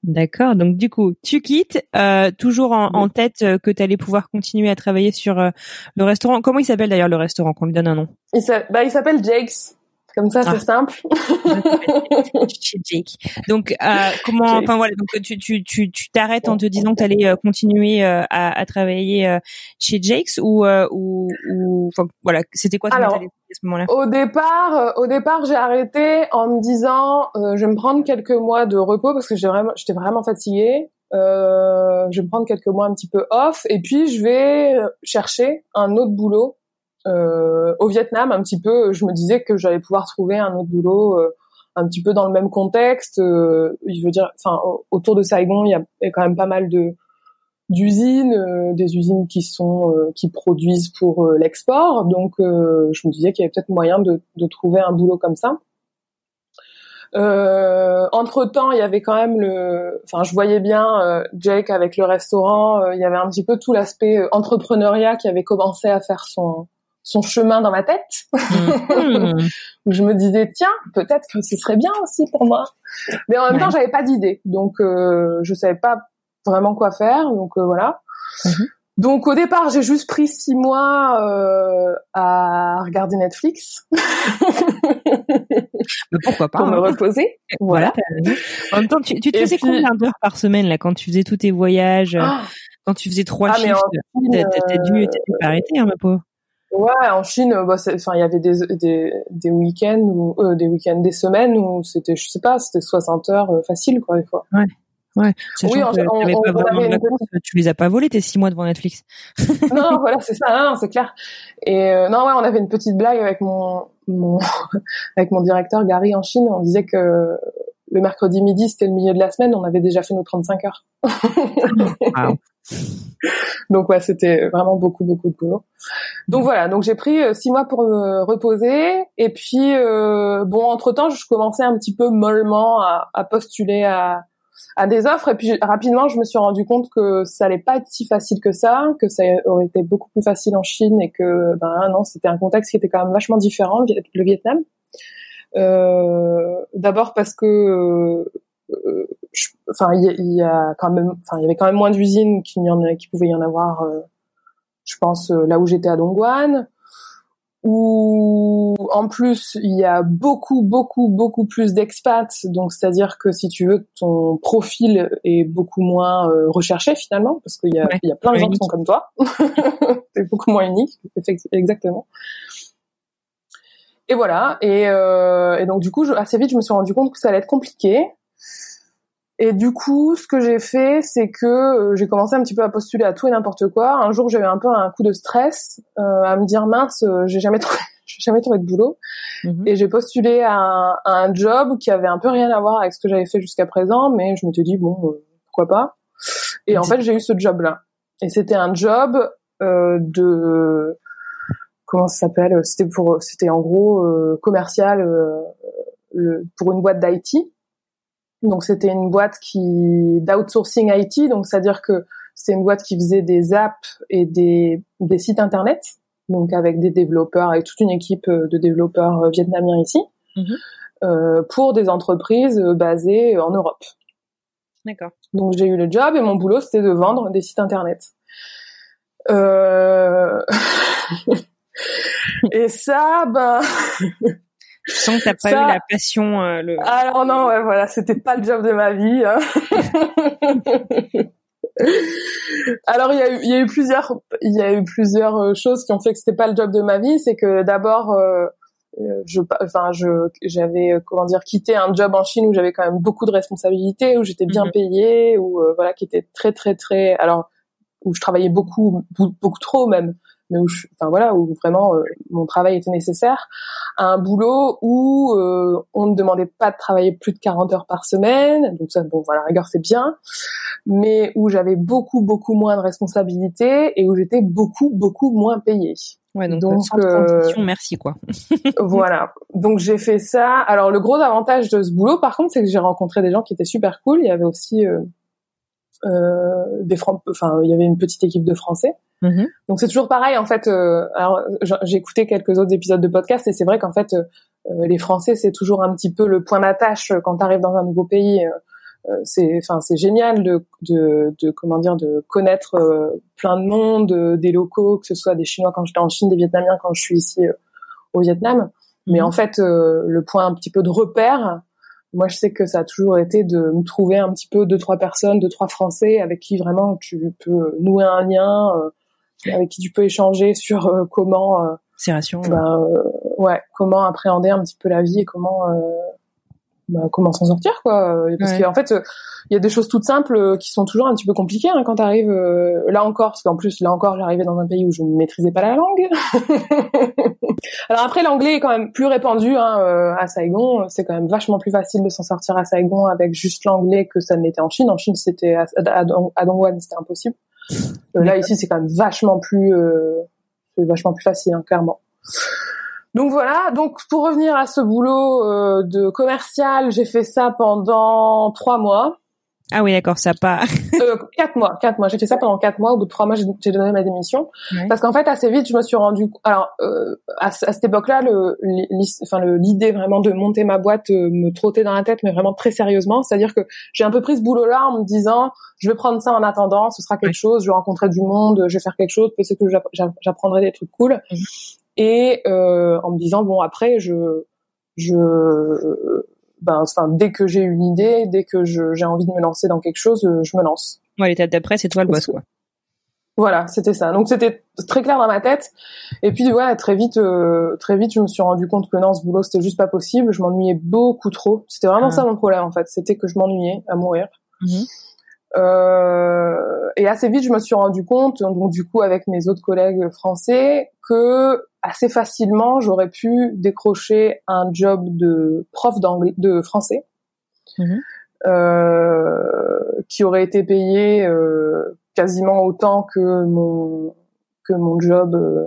D'accord. Donc du coup, tu quittes, euh, toujours en, en tête euh, que tu allais pouvoir continuer à travailler sur euh, le restaurant. Comment il s'appelle d'ailleurs le restaurant Qu'on lui donne un nom? Il s'appelle bah, Jake's. Comme ça, c'est ah. simple. Chez Jake. Donc, euh, comment, enfin voilà, donc tu tu tu tu t'arrêtes en te disant que tu allais euh, continuer euh, à, à travailler euh, chez Jake's ou ou, ou enfin voilà, c'était quoi ton Alors, à ce moment-là? Au départ, au départ, j'ai arrêté en me disant, je vais me prendre quelques mois de repos parce que j'ai vraiment, j'étais vraiment fatiguée. Euh, je vais me prendre quelques mois un petit peu off et puis je vais chercher un autre boulot euh, au Vietnam, un petit peu, je me disais que j'allais pouvoir trouver un autre boulot euh, un petit peu dans le même contexte. Euh, je veux dire, enfin, autour de Saigon, il y a, quand même pas mal de d'usines, des usines qui sont qui produisent pour l'export. Donc, je me disais qu'il y avait peut-être moyen de, de, trouver un boulot comme ça. Euh, entre temps, il y avait quand même le, enfin, je voyais bien Jake avec le restaurant. il y avait un petit peu tout l'aspect entrepreneuriat qui avait commencé à faire son son chemin dans ma tête. Mm. où je me disais tiens, peut-être que ce serait bien aussi pour moi. Mais en même temps, j'avais pas d'idée, donc euh, je savais pas vraiment quoi faire. Donc euh, voilà. Mm-hmm. Donc au départ, j'ai juste pris six mois euh, à regarder Netflix. Pourquoi pas Pour me hein. reposer. Voilà. En même temps, tu, tu te faisais combien d'heures par semaine là quand tu faisais tous tes voyages ah Quand tu faisais trois Ah, shifts, t'as dû, euh, t'as dû arrêter, hein, ma pauvre. Ouais, en Chine, bah, enfin, il y avait des des des week-ends ou euh, des week-ends, des semaines où c'était, je sais pas, c'était 60 heures euh, facile quoi des fois. Ouais. Sachant Oui, on- on- on- pas on vraiment avait une tu les as pas volés tes six mois devant Netflix. non, voilà, c'est ça, non, non, c'est clair. Et euh, non, ouais, on avait une petite blague avec mon mon avec mon directeur Gary en Chine. On disait que le mercredi midi c'était le milieu de la semaine, on avait déjà fait nos 35 heures. Wow. Donc ouais, c'était vraiment beaucoup beaucoup de boulot. Donc voilà, donc j'ai pris euh, six mois pour me reposer et puis euh, bon entre temps je commençais un petit peu mollement à, à postuler à à des offres et puis rapidement je me suis rendu compte que ça allait pas être si facile que ça, que ça aurait été beaucoup plus facile en Chine et que ben non c'était un contexte qui était quand même vachement différent le Vietnam. Euh, D'abord parce que euh, enfin il y, y a quand même enfin il y avait quand même moins d'usines qu'il y en a qui pouvait y en avoir euh, je pense euh, là où j'étais à Dongguan où en plus il y a beaucoup beaucoup beaucoup plus d'expats. Donc c'est à dire que si tu veux ton profil est beaucoup moins euh, recherché finalement parce qu'il y a Ouais, il y a plein de gens qui unique. sont comme toi. C'est beaucoup moins unique exactement. Et voilà. Et, euh, et donc du coup je- assez vite je me suis rendu compte que ça allait être compliqué et du coup, ce que j'ai fait, c'est que euh, j'ai commencé un petit peu à postuler à tout et n'importe quoi. Un jour, j'avais un peu un coup de stress euh, à me dire mince, euh, j'ai jamais trouvé, j'ai jamais trouvé de boulot. Mhm. Et j'ai postulé à un, à un job qui avait un peu rien à voir avec ce que j'avais fait jusqu'à présent, mais je m'étais dit bon, pourquoi pas. Et en fait, j'ai eu ce job-là. Et c'était un job euh, de comment ça s'appelle? C'était pour, c'était en gros euh, commercial le- pour une boîte d'IT. Donc c'était une boîte qui d'outsourcing IT, donc c'est à dire que c'est une boîte qui faisait des apps et des, des sites internet, donc avec des développeurs, avec toute une équipe euh, de développeurs euh, vietnamiens ici, Mhm. euh, pour des entreprises euh, basées en Europe. D'accord. Donc j'ai eu le job et mon boulot c'était de vendre des sites internet. Euh... et ça, ben, Je sens que t'as pas Ça- eu la passion, euh, le. alors non, ouais, voilà, c'était pas le job de ma vie. hein. Alors il y a eu, il y a eu plusieurs, il y a eu plusieurs euh, choses qui ont fait que c'était pas le job de ma vie. C'est que d'abord, euh, euh, je, enfin, je, j'avais euh, comment dire quitté un job en Chine où j'avais quand même beaucoup de responsabilités, où j'étais bien Mhm. payée, où euh, voilà, qui était très très très, alors où je travaillais beaucoup, beaucoup, beaucoup trop même, mais où, je, enfin voilà, où vraiment euh, mon travail était nécessaire, à un boulot où euh, on ne demandait pas de travailler plus de 40 heures par semaine, donc ça, bon, voilà, la rigueur c'est bien, mais où j'avais beaucoup beaucoup moins de responsabilités et où j'étais beaucoup beaucoup moins payée. Ouais, donc, donc, sans euh, transition, merci quoi. voilà. Donc j'ai fait ça. Alors le gros avantage de ce boulot, par contre, c'est que j'ai rencontré des gens qui étaient super cool. Il y avait aussi euh, des Fran- enfin il y avait une petite équipe de Français. Mhm. Donc c'est toujours pareil en fait. euh, alors j'ai écouté quelques autres épisodes de podcast et c'est vrai qu'en fait euh, euh, les Français c'est toujours un petit peu le point d'attache euh, quand tu arrives dans un nouveau pays. euh, euh, c'est enfin c'est génial de, de de comment dire de connaître plein de monde, des locaux, que ce soit des Chinois quand j'étais en Chine, des Vietnamiens quand je suis ici euh, au Vietnam. Mais Mhm. en fait euh, le point un petit peu de repère, moi je sais que ça a toujours été de me trouver un petit peu deux trois personnes, deux trois Français avec qui vraiment tu peux nouer un lien. Avec qui tu peux échanger sur euh, comment euh, ben, euh, ouais comment appréhender un petit peu la vie et comment euh, bah, comment s'en sortir quoi. Euh, parce Ouais. qu'en fait euh, il y a des choses toutes simples qui sont toujours un petit peu compliquées hein, quand tu arrives là encore parce qu'en plus là encore j'arrivais dans un pays où je ne maîtrisais pas la langue. Alors après l'anglais est quand même plus répandu hein, euh, à Saigon. C'est quand même vachement plus facile de s'en sortir à Saigon avec juste l'anglais que ça ne l'était en Chine. En Chine c'était à, à, à Dongguan c'était impossible là ici c'est quand même vachement plus euh, vachement plus facile hein, clairement. Donc voilà donc pour revenir à ce boulot euh, de commercial j'ai fait ça pendant trois mois Ah oui, d'accord, ça pas. euh, quatre mois, quatre mois. J'ai fait ça pendant quatre mois. Au bout de trois mois, j'ai donné ma démission Ouais. parce qu'en fait, assez vite, je me suis rendu. Alors, euh, à, ce- à cette époque-là, le, enfin, l'idée vraiment de monter ma boîte euh, me trottait dans la tête, mais vraiment très sérieusement. C'est-à-dire que j'ai un peu pris ce boulot-là en me disant, je vais prendre ça en attendant. Ce sera quelque Ouais. chose. Je vais rencontrer du monde. Je vais faire quelque chose. Peut-être que j'app- j'app- j'apprendrai des trucs cool. Mhm. Et euh, en me disant, bon, après, je, je ben, enfin, dès que j'ai une idée, dès que j'ai envie de me lancer dans quelque chose, euh, je me lance. Ouais, l'étape d'après, c'est toi le boss, quoi. Voilà, c'était ça. Donc c'était très clair dans ma tête. Et puis ouais, très vite, euh, très vite, je me suis rendu compte que non, ce boulot c'était juste pas possible. Je m'ennuyais beaucoup trop. C'était vraiment ah. ça mon problème en fait. C'était que je m'ennuyais à mourir. Mhm. Euh, et assez vite, je me suis rendu compte, donc du coup avec mes autres collègues français, que assez facilement j'aurais pu décrocher un job de prof d'anglais, de français, mhm. euh, qui aurait été payé euh, quasiment autant que mon que mon job euh,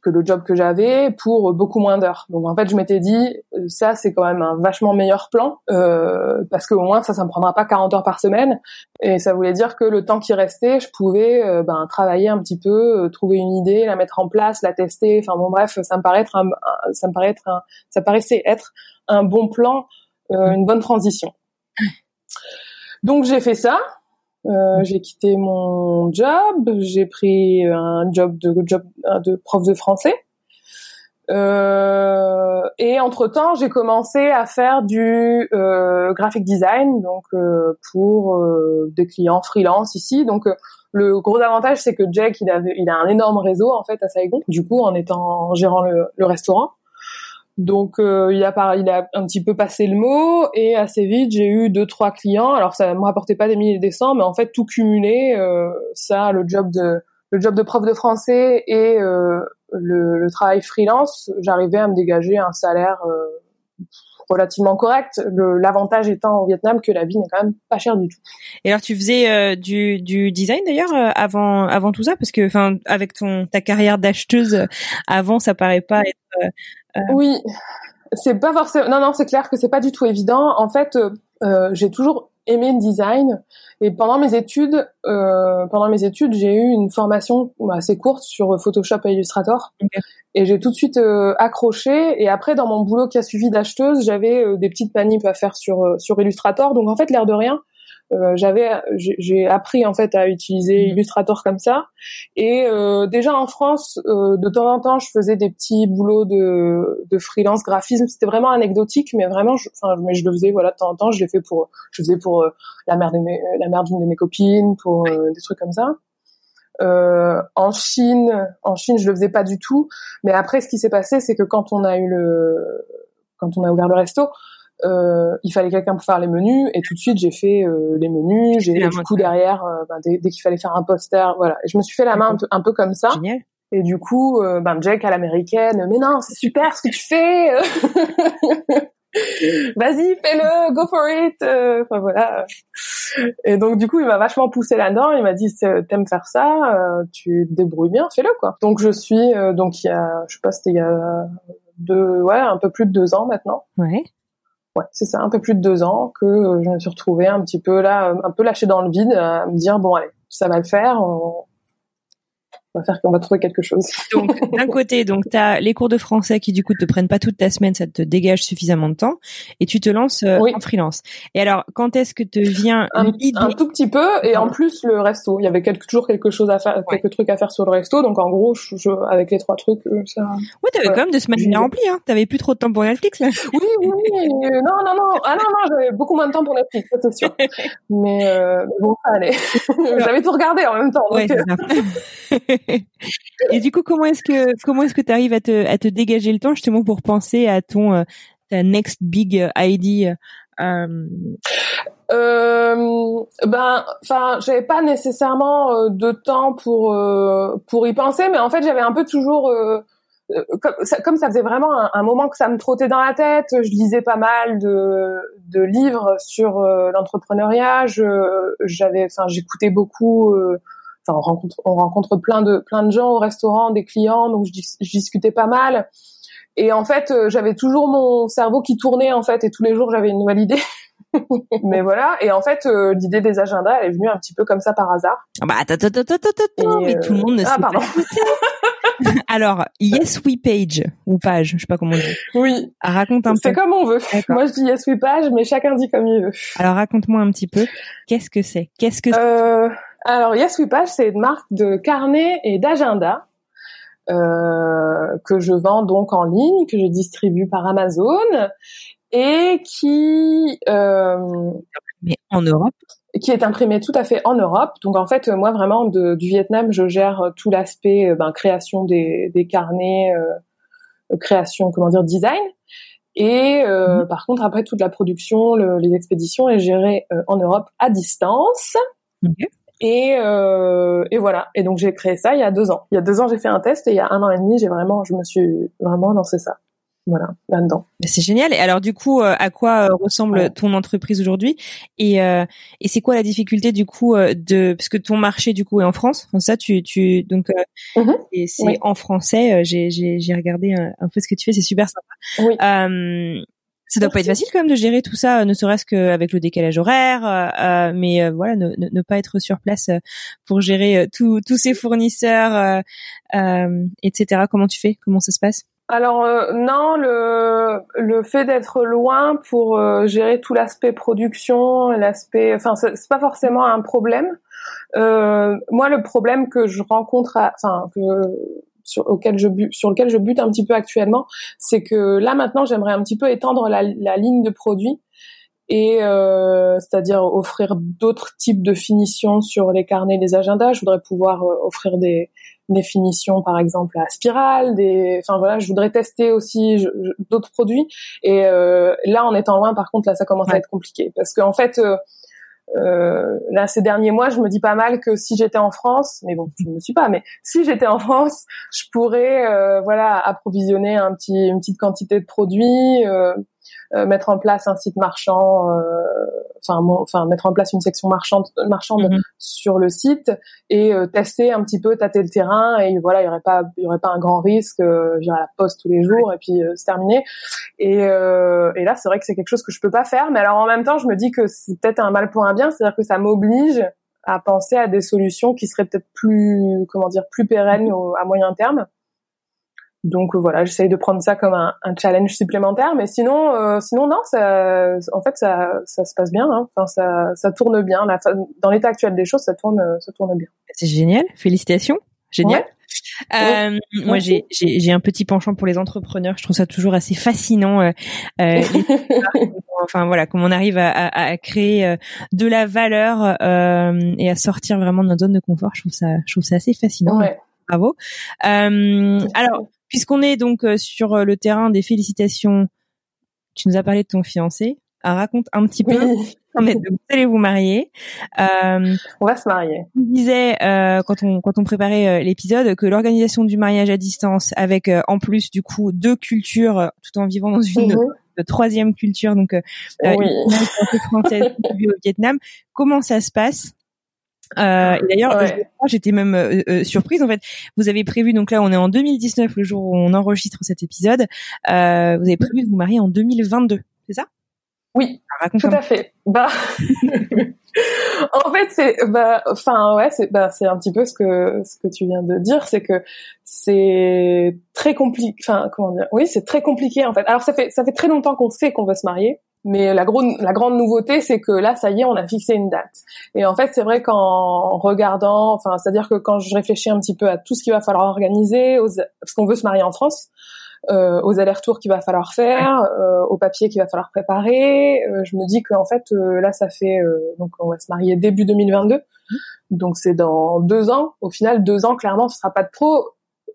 que le job que j'avais pour beaucoup moins d'heures. Donc en fait, je m'étais dit euh, ça c'est quand même un vachement meilleur plan euh, parce qu'au moins ça ça me prendra pas 40 heures par semaine et ça voulait dire que le temps qui restait, je pouvais euh, ben travailler un petit peu, trouver une idée, la mettre en place, la tester, enfin bon bref, ça me paraît être un, ça me paraît être un, ça paraissait être un bon plan, une bonne transition. Donc j'ai fait ça, euh, j'ai quitté mon job, j'ai pris un job de job de prof de français. Euh, et entre temps, j'ai commencé à faire du euh, graphic design, donc euh, pour euh, des clients freelance ici. Donc le gros avantage, c'est que Jack, il avait, il a un énorme réseau en fait à Saigon. Du coup, en étant en gérant le, le restaurant, donc euh, il a il a un petit peu passé le mot et assez vite j'ai eu deux trois clients. Alors ça me rapportait pas des milliers et des mais en fait tout cumulé, euh, ça le job de le job de prof de français et euh, le, travail freelance, j'arrivais à me dégager un salaire relativement correct. L'avantage étant au Vietnam que la vie n'est quand même pas chère du tout. Et alors tu faisais du, du design d'ailleurs avant avant tout ça? Parce que enfin avec ton ta carrière d'acheteuse avant ça paraît pas être euh. Oui, c'est pas forcément. Non, non, c'est clair que c'est pas du tout évident. En fait, euh, euh, j'ai toujours aimé le design et pendant mes études, euh, pendant mes études, j'ai eu une formation assez courte sur Photoshop et Illustrator et j'ai tout de suite accroché. Et après, dans mon boulot qui a suivi d'acheteuse, j'avais des petites manips à faire sur sur Illustrator. Donc en fait, l'air de rien, euh, j'avais j'ai appris en fait à utiliser mhm. Illustrator comme ça et euh, déjà en France euh, de temps en temps je faisais des petits boulots de, de freelance graphisme c'était vraiment anecdotique mais vraiment enfin mais je le faisais voilà de temps en temps je l'ai fait pour je faisais pour la mère de mes, la mère d'une de mes copines pour des trucs comme ça euh, en Chine, en Chine, je le faisais pas du tout. Mais après, ce qui s'est passé, c'est que quand on a eu le, quand on a ouvert le resto, euh, il fallait quelqu'un pour faire les menus et tout de suite j'ai fait euh, les menus j'ai du coup derrière euh, ben, dès, qu'il fallait faire un poster voilà. Et je me suis fait la main un peu, comme ça. Génial. et du coup euh, ben Jack à l'américaine mais non c'est super ce que tu fais! Vas-y fais-le go for it! Enfin voilà. Et donc du coup il m'a vachement poussé là-dedans. Il m'a dit t'aimes faire ça tu te débrouilles bien fais-le quoi donc je suis donc il y a je sais pas c'était il y a deux ouais un peu plus de deux ans maintenant. Ouais ouais, c'est ça, un peu plus de deux ans que euh, je me suis retrouvée un petit peu là, un peu lâchée dans le vide, à me dire bon allez, ça va le faire, va faire qu'on va trouver quelque chose. Donc d'un côté, donc tu as les cours de français qui du coup te prennent pas toute ta semaine, ça te dégage suffisamment de temps et tu te lances euh, en freelance. Et alors, quand est-ce que te vient un, un tout petit peu et en plus le resto, il y avait quelque, toujours quelque chose à faire, quelques trucs à faire sur le resto, donc en gros, je, avec les trois trucs, euh, ça. Ouais, t'avais quand même deux semaines bien remplies, hein. T'avais plus trop de temps pour Netflix là. Oui, oui, oui. non, non, non, ah non, non, j'avais beaucoup moins de temps pour Netflix, ça c'est sûr. Mais euh, bon, ça allait. j'avais tout regardé en même temps. Donc... Ouais, Et du coup, comment est-ce que comment est-ce que tu arrives à te à te dégager le temps justement pour penser à ton euh, ta next big idea euh... Euh, ben, enfin, j'avais pas nécessairement euh, de temps pour euh, pour y penser, mais en fait, j'avais un peu toujours comme ça, comme ça, faisait vraiment un, moment que ça me trottait dans la tête. Je lisais pas mal de de livres sur l'entrepreneuriat. j'avais, enfin, j'écoutais beaucoup enfin on rencontre on rencontre plein de plein de gens au restaurant, des clients, donc je, je discutais pas mal. Et en fait, euh, j'avais toujours mon cerveau qui tournait en fait, et tous les jours j'avais une nouvelle idée. mais voilà, et en fait, euh, l'idée des agendas, elle est venue un petit peu comme ça par hasard. Ah bah attends, attends, attends, attends, mais tout le monde ne ah, sait pardon. pas. Alors, yes we page ou page, je sais pas comment on dit. Oui. Raconte un peu. C'est comme on veut. Moi, je dis yes we page, mais chacun dit comme il veut. Alors, raconte-moi un petit peu. Qu'est-ce que c'est? Qu'est-ce que euh, alors Yes We Page, c'est une marque de carnet et d'agenda euh, que je vends donc en ligne, que je distribue par Amazon et qui euh, mais en Europe qui est imprimé tout à fait en Europe. Donc en fait, moi vraiment de, du Vietnam, je gère tout l'aspect ben, création des, des carnets, euh, création comment dire design. Et euh, mhm. par contre, après toute la production, le, les expéditions est gérée euh, en Europe à distance. Et, euh, et voilà. Et donc j'ai créé ça il y a deux ans. Il y a deux ans, j'ai fait un test et il y a un an et demi, j'ai vraiment, je me suis vraiment lancé ça voilà là-dedans. C'est génial. Et alors du coup, euh, à quoi euh, ressemble ton entreprise aujourd'hui? Et, euh, et c'est quoi la difficulté du coup de parce que ton marché du coup est en France. Enfin, ça, tu tu donc mm-hmm. et c'est en français. J'ai j'ai j'ai regardé un, peu ce que tu fais. C'est super sympa. Oui. Ça doit pas être facile quand même de gérer tout ça, ne serait-ce qu'avec le décalage horaire, mais voilà, ne, ne, ne, pas être sur place pour gérer tous ces fournisseurs, etc. Comment tu fais? Comment ça se passe? Alors euh, non, le le fait d'être loin pour euh, gérer tout l'aspect production, l'aspect, enfin c'est pas forcément un problème. Euh, moi, le problème que je rencontre, enfin que sur auquel je sur lequel je bute un petit peu actuellement, c'est que là maintenant, j'aimerais un petit peu étendre la, la ligne de produits et c'est-à-dire offrir d'autres types de finitions sur les carnets, les agendas. Je voudrais pouvoir offrir des des finitions par exemple à spirale, des, enfin voilà, je voudrais tester aussi d'autres produits. Et euh, là, en étant loin, par contre, là, ça commence à être compliqué parce qu'en fait, euh, euh, là, ces derniers mois, je me dis pas mal que si j'étais en France, mais bon, je ne suis pas, mais si j'étais en France, je pourrais, euh, voilà, approvisionner un petit, une petite quantité de produits, euh, mettre en place un site marchand, euh, enfin, enfin mettre en place une section marchande, marchande mhm. sur le site et euh, tester un petit peu, tâter le terrain et voilà, il y aurait pas, il y aurait pas un grand risque, euh, à la poste tous les jours et puis c'est terminé. Et, et là, c'est vrai que c'est quelque chose que je peux pas faire, mais alors en même temps, je me dis que c'est peut-être un mal pour un bien, c'est-à-dire que ça m'oblige à penser à des solutions qui seraient peut-être plus, comment dire, plus pérennes à moyen terme. Donc euh, voilà, j'essaye de prendre ça comme un, un challenge supplémentaire, mais sinon, euh, sinon non, ça, en fait, ça, ça se passe bien. Hein. Enfin, ça, ça tourne bien. La, dans l'état actuel des choses, ça tourne, ça tourne bien. C'est génial, félicitations, génial. Euh, moi, j'ai, j'ai, un petit penchant pour les entrepreneurs. Je trouve ça toujours assez fascinant. Euh, euh enfin voilà, comment on arrive à, à, à créer de la valeur et à sortir vraiment de notre zone de confort. Je trouve ça, je trouve ça assez fascinant. Ouais. Bravo. alors, Puisqu'on est donc euh, sur euh, le terrain des félicitations, tu nous as parlé de ton fiancé. Ah, raconte un petit peu. vous allez vous marier. Euh, on va se marier. Tu disais quand on quand on préparait l'épisode que l'organisation du mariage à distance, avec en plus du coup deux cultures, tout en vivant dans une mhm. troisième culture, donc oui. française au Vietnam. Comment ça se passe? Euh, et d'ailleurs, j'étais même euh, euh, surprise en fait. Vous avez prévu donc là, on est en 2019 le jour où on enregistre cet épisode. Euh, vous avez prévu de vous marier en 2022, c'est ça? Oui, tout à fait. Bah, en fait, c'est bah, enfin ouais, c'est bah, c'est un petit peu ce que ce que tu viens de dire, c'est que c'est très compliqué. Enfin, comment dire? Oui, c'est très compliqué en fait. Alors ça fait ça fait très longtemps qu'on sait qu'on va se marier. Mais la, la grande nouveauté, c'est que là, ça y est, on a fixé une date. Et en fait, c'est vrai qu'en regardant, enfin, c'est-à-dire que quand je réfléchis un petit peu à tout ce qu'il va falloir organiser, aux, parce qu'on veut se marier en France, euh, aux allers-retours qu'il va falloir faire, euh, aux papiers qu'il va falloir préparer, euh, je me dis qu'en fait, euh, là, ça fait, euh, donc on va se marier début 2022, mmh. donc c'est dans deux ans. Au final, deux ans, clairement, ce sera pas de pro.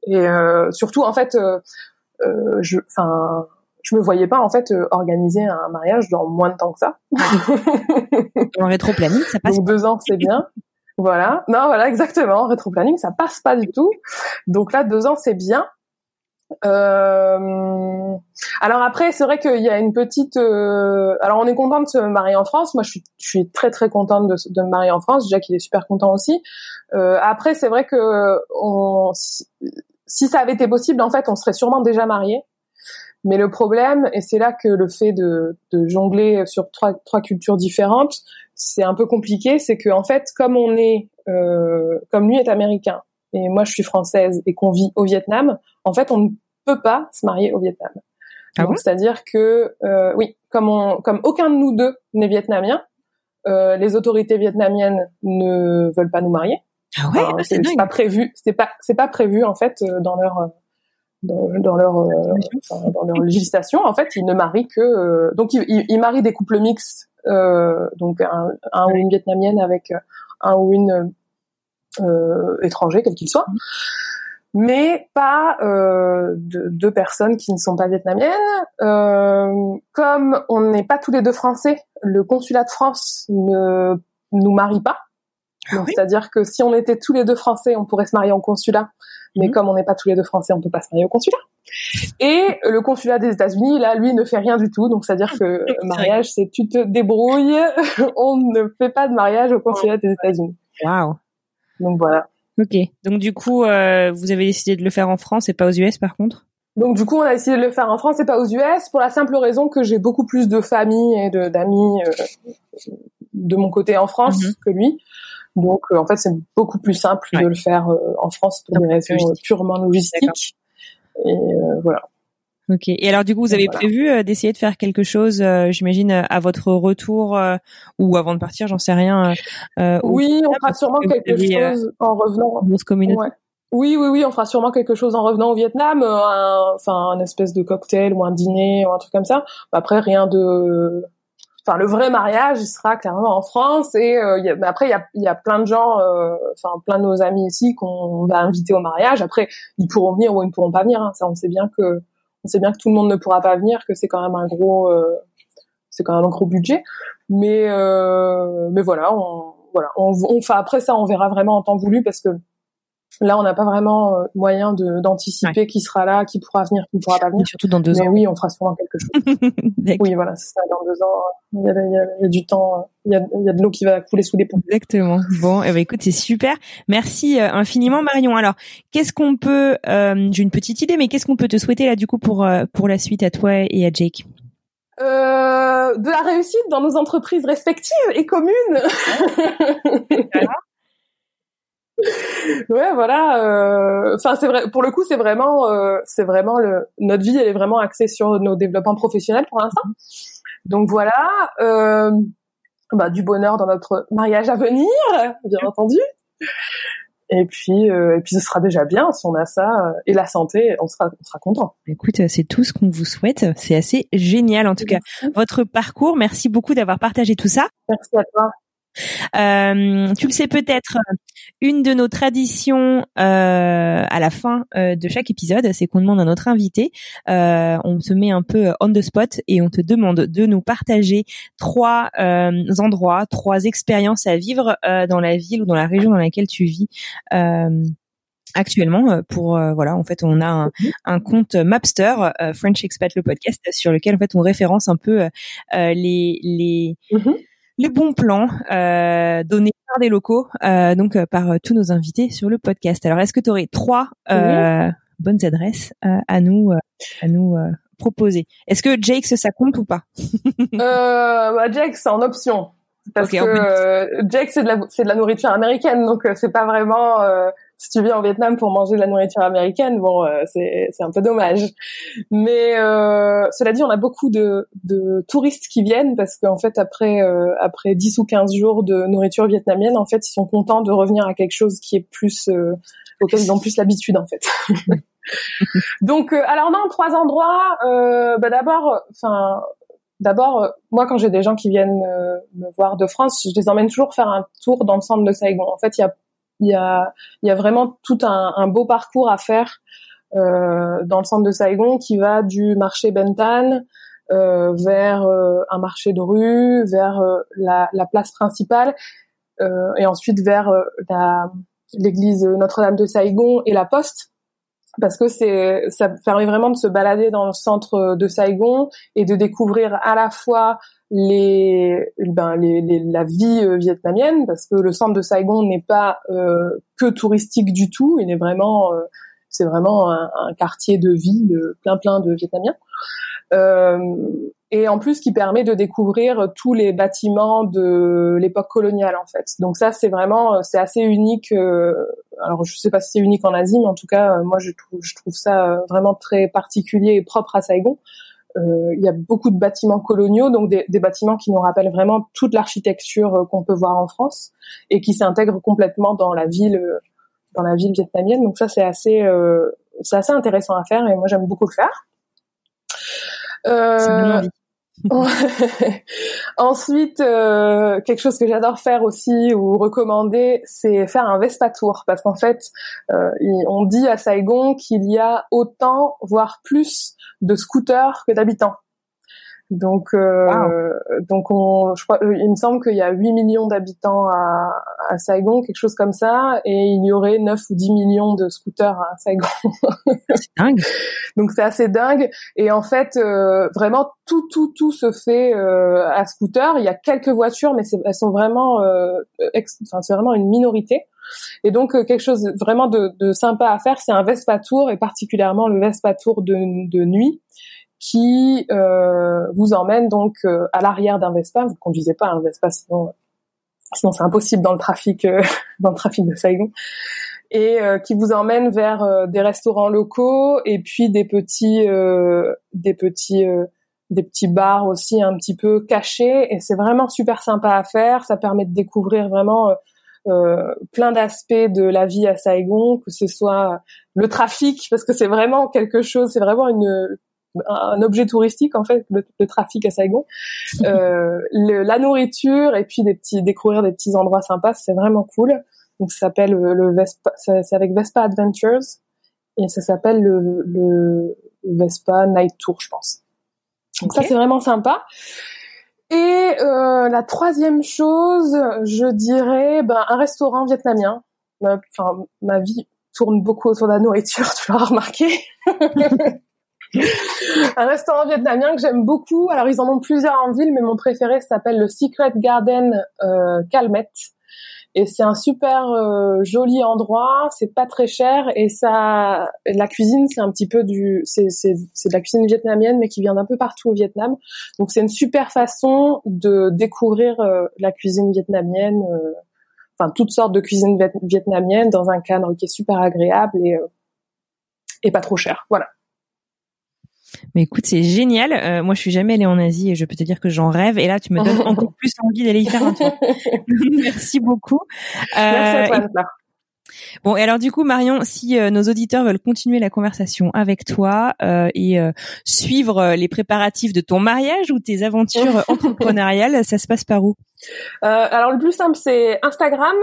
Et surtout, en fait, je, enfin je me voyais pas en fait euh, organiser un mariage dans moins de temps que ça. en rétro-planning, ça passe. Donc deux ans, c'est bien. Voilà. Non, voilà, exactement. Rétro-planning, ça passe pas du tout. Donc là, deux ans, c'est bien. Euh... Alors après, c'est vrai qu'il y a une petite. Euh... Alors on est content de se marier en France. Moi, je suis, je suis très très contente de, de me marier en France. Jacques, il est super content aussi. Euh... Après, c'est vrai que on... si ça avait été possible, en fait, on serait sûrement déjà mariés. Mais le problème, et c'est là que le fait de, de jongler sur trois, trois cultures différentes, c'est un peu compliqué, c'est que en fait, comme on est, euh, comme lui est américain et moi je suis française et qu'on vit au Vietnam, en fait, on ne peut pas se marier au Vietnam. Ah c'est-à-dire que euh, oui, comme on, comme aucun de nous deux n'est vietnamien, euh, les autorités vietnamiennes ne veulent pas nous marier. Ah ouais, c'est pas prévu, c'est pas c'est pas prévu en fait euh, dans leur dans, leur dans leur législation en fait ils ne marient que donc ils, ils, marient des couples mixtes donc un, un, ou une vietnamienne avec un ou une étranger quel qu'il soit mais pas euh, de deux personnes qui ne sont pas vietnamiennes. Euh, comme on n'est pas tous les deux français, le consulat de France ne nous marie pas. Ah c'est-à-dire que si on était tous les deux français, on pourrait se marier en consulat. Mais mhm. comme on n'est pas tous les deux français, on peut pas se marier au consulat. Et le consulat des États-Unis, là, lui, ne fait rien du tout. Donc, c'est-à-dire que mariage, c'est tu te débrouilles. on ne fait pas de mariage au consulat des États-Unis. Wow. Donc voilà. Ok. Donc du coup, euh, vous avez décidé de le faire en France et pas aux US par contre? Donc du coup, on a décidé de le faire en France et pas aux US pour la simple raison que j'ai beaucoup plus de famille et de d'amis euh, de mon côté en France mhm. que lui. Donc euh, en fait, c'est beaucoup plus simple de le faire en France pour des raisons purement logistiques. Et voilà. Ok. Et alors du coup, vous avez prévu euh, d'essayer de faire quelque chose, euh, j'imagine, euh, à votre retour ou avant de partir, j'en sais rien. oui, on fera sûrement quelque chose en revenant. Ouais. Oui, oui, oui, on fera sûrement quelque chose en revenant au Vietnam, un, enfin un espèce de cocktail ou un dîner ou un truc comme ça. Après, rien de, enfin le vrai mariage, il sera clairement en France. Et mais après, il y a, y a plein de gens, enfin plein de nos amis ici qu'on va inviter au mariage. Après, ils pourront venir ou ils ne pourront pas venir. Hein. Ça, on sait bien que on sait bien que tout le monde ne pourra pas venir, que c'est quand même un gros, euh, c'est quand même un gros budget. Mais euh, mais voilà, on voilà, on, enfin après ça, on verra vraiment en temps voulu parce que Là, on n'a pas vraiment euh, moyen de d'anticiper qui sera là, qui pourra venir, qui ne pourra pas venir. surtout dans deux ans. Mais oui, on fera sûrement quelque chose. oui, voilà, c'est ça. Dans deux ans, il y a, il y a, il y a du temps, il y a, il y a de l'eau qui va couler sous les ponts. Exactement. Bon, eh ben, écoute, c'est super. Merci euh, infiniment, Marion. Alors, qu'est-ce qu'on peut euh, J'ai une petite idée, mais qu'est-ce qu'on peut te souhaiter là, du coup, pour pour la suite à toi et à Jake? Euh, de la réussite dans nos entreprises respectives et communes. ouais, voilà. Euh, enfin, c'est vrai. Pour le coup, c'est vraiment, euh, c'est vraiment le notre vie, elle est vraiment axée sur nos développements professionnels pour l'instant. Donc voilà. Euh, bah, du bonheur dans notre mariage à venir, bien entendu. Et puis, et puis ce sera déjà bien si on a ça et la santé, on sera, on sera content. Écoute, c'est tout ce qu'on vous souhaite. C'est assez génial en tout cas votre parcours. Merci beaucoup d'avoir partagé tout ça. Merci à toi. Euh, tu le sais peut-être, une de nos traditions euh, à la fin euh, de chaque épisode, c'est qu'on demande à notre invité, on se met un peu on the spot et on te demande de nous partager trois endroits, trois expériences à vivre dans la ville ou dans la région dans laquelle tu vis actuellement pour voilà en fait on a un, un compte Mapster French Expat le podcast sur lequel en fait on référence un peu les les mhm les bons plans euh, donnés par des locaux, euh, donc euh, par tous nos invités sur le podcast. Alors, est-ce que tu aurais trois bonnes adresses à nous à nous proposer? Est-ce que Jake ça compte ou pas? Bah, Jake c'est en option. Parce que Jake c'est de la c'est de la nourriture américaine donc c'est pas vraiment si tu viens au Vietnam pour manger de la nourriture américaine, bon, euh, c'est un peu dommage. Mais euh, cela dit, on a beaucoup de, de touristes qui viennent parce qu'en fait, après euh, après 10 ou 15 jours de nourriture vietnamienne, en fait, ils sont contents de revenir à quelque chose qui est plus auquel ils ont plus l'habitude, en fait. Donc, alors non, trois endroits. bah d'abord, enfin. D'abord, moi, quand j'ai des gens qui viennent me voir de France, je les emmène toujours faire un tour dans le centre de Saigon. En fait, il y a il y a, y a vraiment tout un, un beau parcours à faire euh, dans le centre de Saigon qui va du marché Bentan euh, vers euh, un marché de rue, vers euh, la, la, place principale euh, et ensuite vers la, l'église Notre-Dame de Saigon et la Poste parce que c'est ça permet vraiment de se balader dans le centre de Saigon et de découvrir à la fois les, ben, les, les, la vie euh, vietnamienne parce que le centre de Saigon n'est pas euh, que touristique du tout, il est vraiment euh, c'est vraiment un, un, quartier de vie de plein plein de Vietnamiens. Euh, et en plus qui permet de découvrir tous les bâtiments de l'époque coloniale en fait. Donc ça c'est vraiment c'est assez unique. alors je sais pas si c'est unique en Asie, mais en tout cas moi je trouve je trouve ça vraiment très particulier et propre à Saigon. Euh, il y a beaucoup de bâtiments coloniaux, donc des, des bâtiments qui nous rappellent vraiment toute l'architecture euh, qu'on peut voir en France et qui s'intègrent complètement dans la ville, dans la ville vietnamienne. Donc ça, c'est assez, euh, c'est assez intéressant à faire et moi j'aime beaucoup le faire. Euh, Ensuite, euh, quelque chose que j'adore faire aussi ou recommander, c'est faire un Vespa Tour parce qu'en fait, euh, on dit à Saigon qu'il y a autant, voire plus, de scooters que d'habitants. Donc, euh, donc on, je crois, il me semble qu'il y a 8 millions d'habitants à, à, Saigon, quelque chose comme ça, et il y aurait 9 ou 10 millions de scooters à Saigon. c'est dingue. Donc c'est assez dingue. Et en fait, euh, vraiment tout, tout, tout se fait euh, à scooter. Il y a quelques voitures, mais elles sont vraiment, euh, enfin c'est vraiment une minorité. Et donc euh, quelque chose vraiment de, de sympa à faire, c'est un Vespa Tour, et particulièrement le Vespa Tour de, de nuit qui euh, vous emmène donc euh, à l'arrière d'un Vespa. Vous ne conduisez pas un Vespa, sinon, sinon c'est impossible dans le trafic, euh, dans le trafic de Saigon. Et qui vous emmène vers des restaurants locaux et puis des petits, des petits, des petits bars aussi un petit peu cachés. Et c'est vraiment super sympa à faire. Ça permet de découvrir vraiment euh, plein d'aspects de la vie à Saigon, que ce soit le trafic, parce que c'est vraiment quelque chose, c'est vraiment une un objet touristique en fait le, trafic à Saigon. Euh, le, la nourriture et puis des petits découvrir des petits endroits sympas c'est vraiment cool. Donc ça s'appelle le Vespa c'est avec Vespa Adventures et ça s'appelle le, le Vespa Night Tour je pense. Donc ça c'est vraiment sympa. Et euh, la troisième chose je dirais ben un restaurant vietnamien. Enfin ma vie tourne beaucoup autour de la nourriture tu l'auras remarqué un restaurant vietnamien que j'aime beaucoup. Alors ils en ont plusieurs en ville, mais mon préféré s'appelle le Secret Garden euh, Calmette. Et c'est un super euh, joli endroit, c'est pas très cher et ça, la cuisine c'est un petit peu du, c'est c'est c'est de la cuisine vietnamienne mais qui vient d'un peu partout au Vietnam. Donc c'est une super façon de découvrir euh, la cuisine vietnamienne, euh, enfin toutes sortes de cuisine vietnamienne dans un cadre qui est super agréable et et pas trop cher. Voilà. Mais écoute, c'est génial. Euh, moi, je suis jamais allée en Asie et je peux te dire que j'en rêve. Et là, tu me donnes encore plus envie d'aller y faire un tour. Merci beaucoup. Merci à toi, euh, Bon, et alors du coup, Marion, si euh, nos auditeurs veulent continuer la conversation avec toi et suivre les préparatifs de ton mariage ou tes aventures entrepreneuriales, ça se passe par où? Alors le plus simple, c'est Instagram,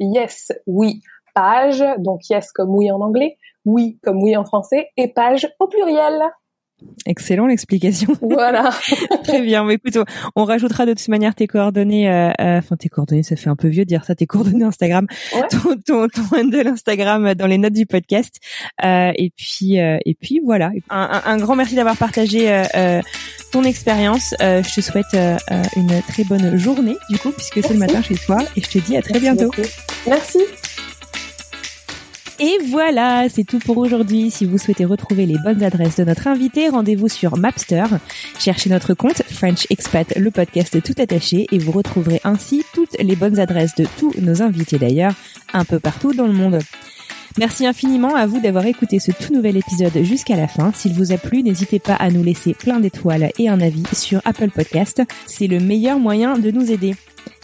yes oui page, donc yes comme oui en anglais, oui comme oui en français, et page au pluriel. Excellent l'explication. Voilà. Très bien. Mais écoute, on rajoutera de toute manière tes coordonnées. Euh, euh, enfin, tes coordonnées, ça fait un peu vieux de dire ça. Tes coordonnées Instagram, ton, ton, ton handle Instagram dans les notes du podcast. Euh, et puis, euh, et puis voilà. Un, un, grand merci d'avoir partagé euh, ton expérience. je te souhaite une très bonne journée du coup, puisque c'est le matin chez toi. Et je te dis à très bientôt. Merci. Et voilà, c'est tout pour aujourd'hui. Si vous souhaitez retrouver les bonnes adresses de notre invité, rendez-vous sur Mapster. Cherchez notre compte French Expat, le podcast tout attaché, et vous retrouverez ainsi toutes les bonnes adresses de tous nos invités d'ailleurs, un peu partout dans le monde. Merci infiniment à vous d'avoir écouté ce tout nouvel épisode jusqu'à la fin. S'il vous a plu, n'hésitez pas à nous laisser plein d'étoiles et un avis sur Apple Podcast. C'est le meilleur moyen de nous aider.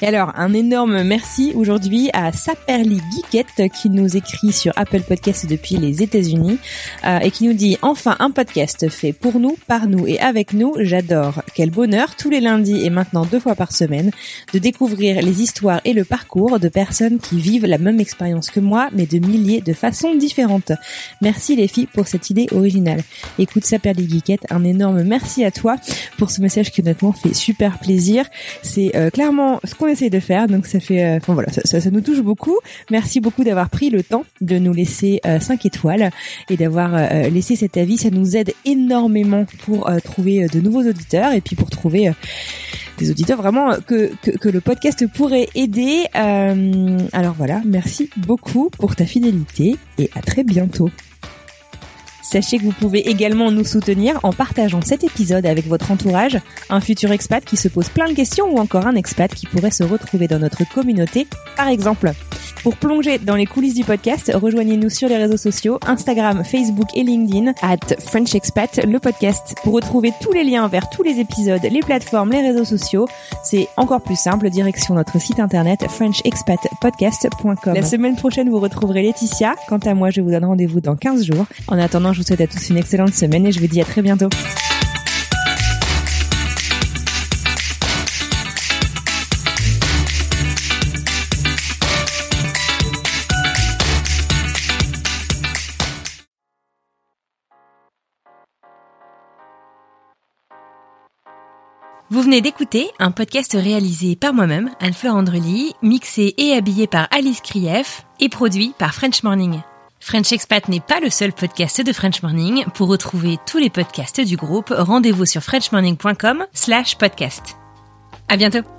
Et alors, un énorme merci aujourd'hui à Saperly Geekette qui nous écrit sur Apple Podcast depuis les États-Unis euh, et qui nous dit enfin un podcast fait pour nous, par nous et avec nous. J'adore. Quel bonheur tous les lundis et maintenant deux fois par semaine de découvrir les histoires et le parcours de personnes qui vivent la même expérience que moi mais de milliers de façons différentes. Merci les filles pour cette idée originale. Écoute Saperly Geekette, un énorme merci à toi pour ce message qui honnêtement fait super plaisir. C'est euh, clairement ce qu'on essaye de faire. Donc ça fait, euh, enfin voilà, ça, nous touche beaucoup. Merci beaucoup d'avoir pris le temps de nous laisser euh, 5 étoiles et d'avoir euh, laissé cet avis. Ça nous aide énormément pour euh, trouver de nouveaux auditeurs et puis pour trouver des auditeurs vraiment que, le podcast pourrait aider. alors voilà, merci beaucoup pour ta fidélité et à très bientôt. Sachez que vous pouvez également nous soutenir en partageant cet épisode avec votre entourage, un futur expat qui se pose plein de questions ou encore un expat qui pourrait se retrouver dans notre communauté, par exemple. Pour plonger dans les coulisses du podcast, rejoignez-nous sur les réseaux sociaux, Instagram, Facebook et LinkedIn, at French Expat, le podcast. Pour retrouver tous les liens vers tous les épisodes, les plateformes, les réseaux sociaux, c'est encore plus simple, direction notre site internet frenchexpatpodcast.com. La semaine prochaine, vous retrouverez Laetitia. Quant à moi, je vous donne rendez-vous dans 15 jours. En attendant, je vous souhaite à tous une excellente semaine et je vous dis à très bientôt. Vous venez d'écouter un podcast réalisé par moi-même, Anne-Fleur Andrely, mixé et habillé par Alice Krief et produit par French Morning. French Expat n'est pas le seul podcast de French Morning. Pour retrouver tous les podcasts du groupe, rendez-vous sur frenchmorning.com slash podcast. À bientôt!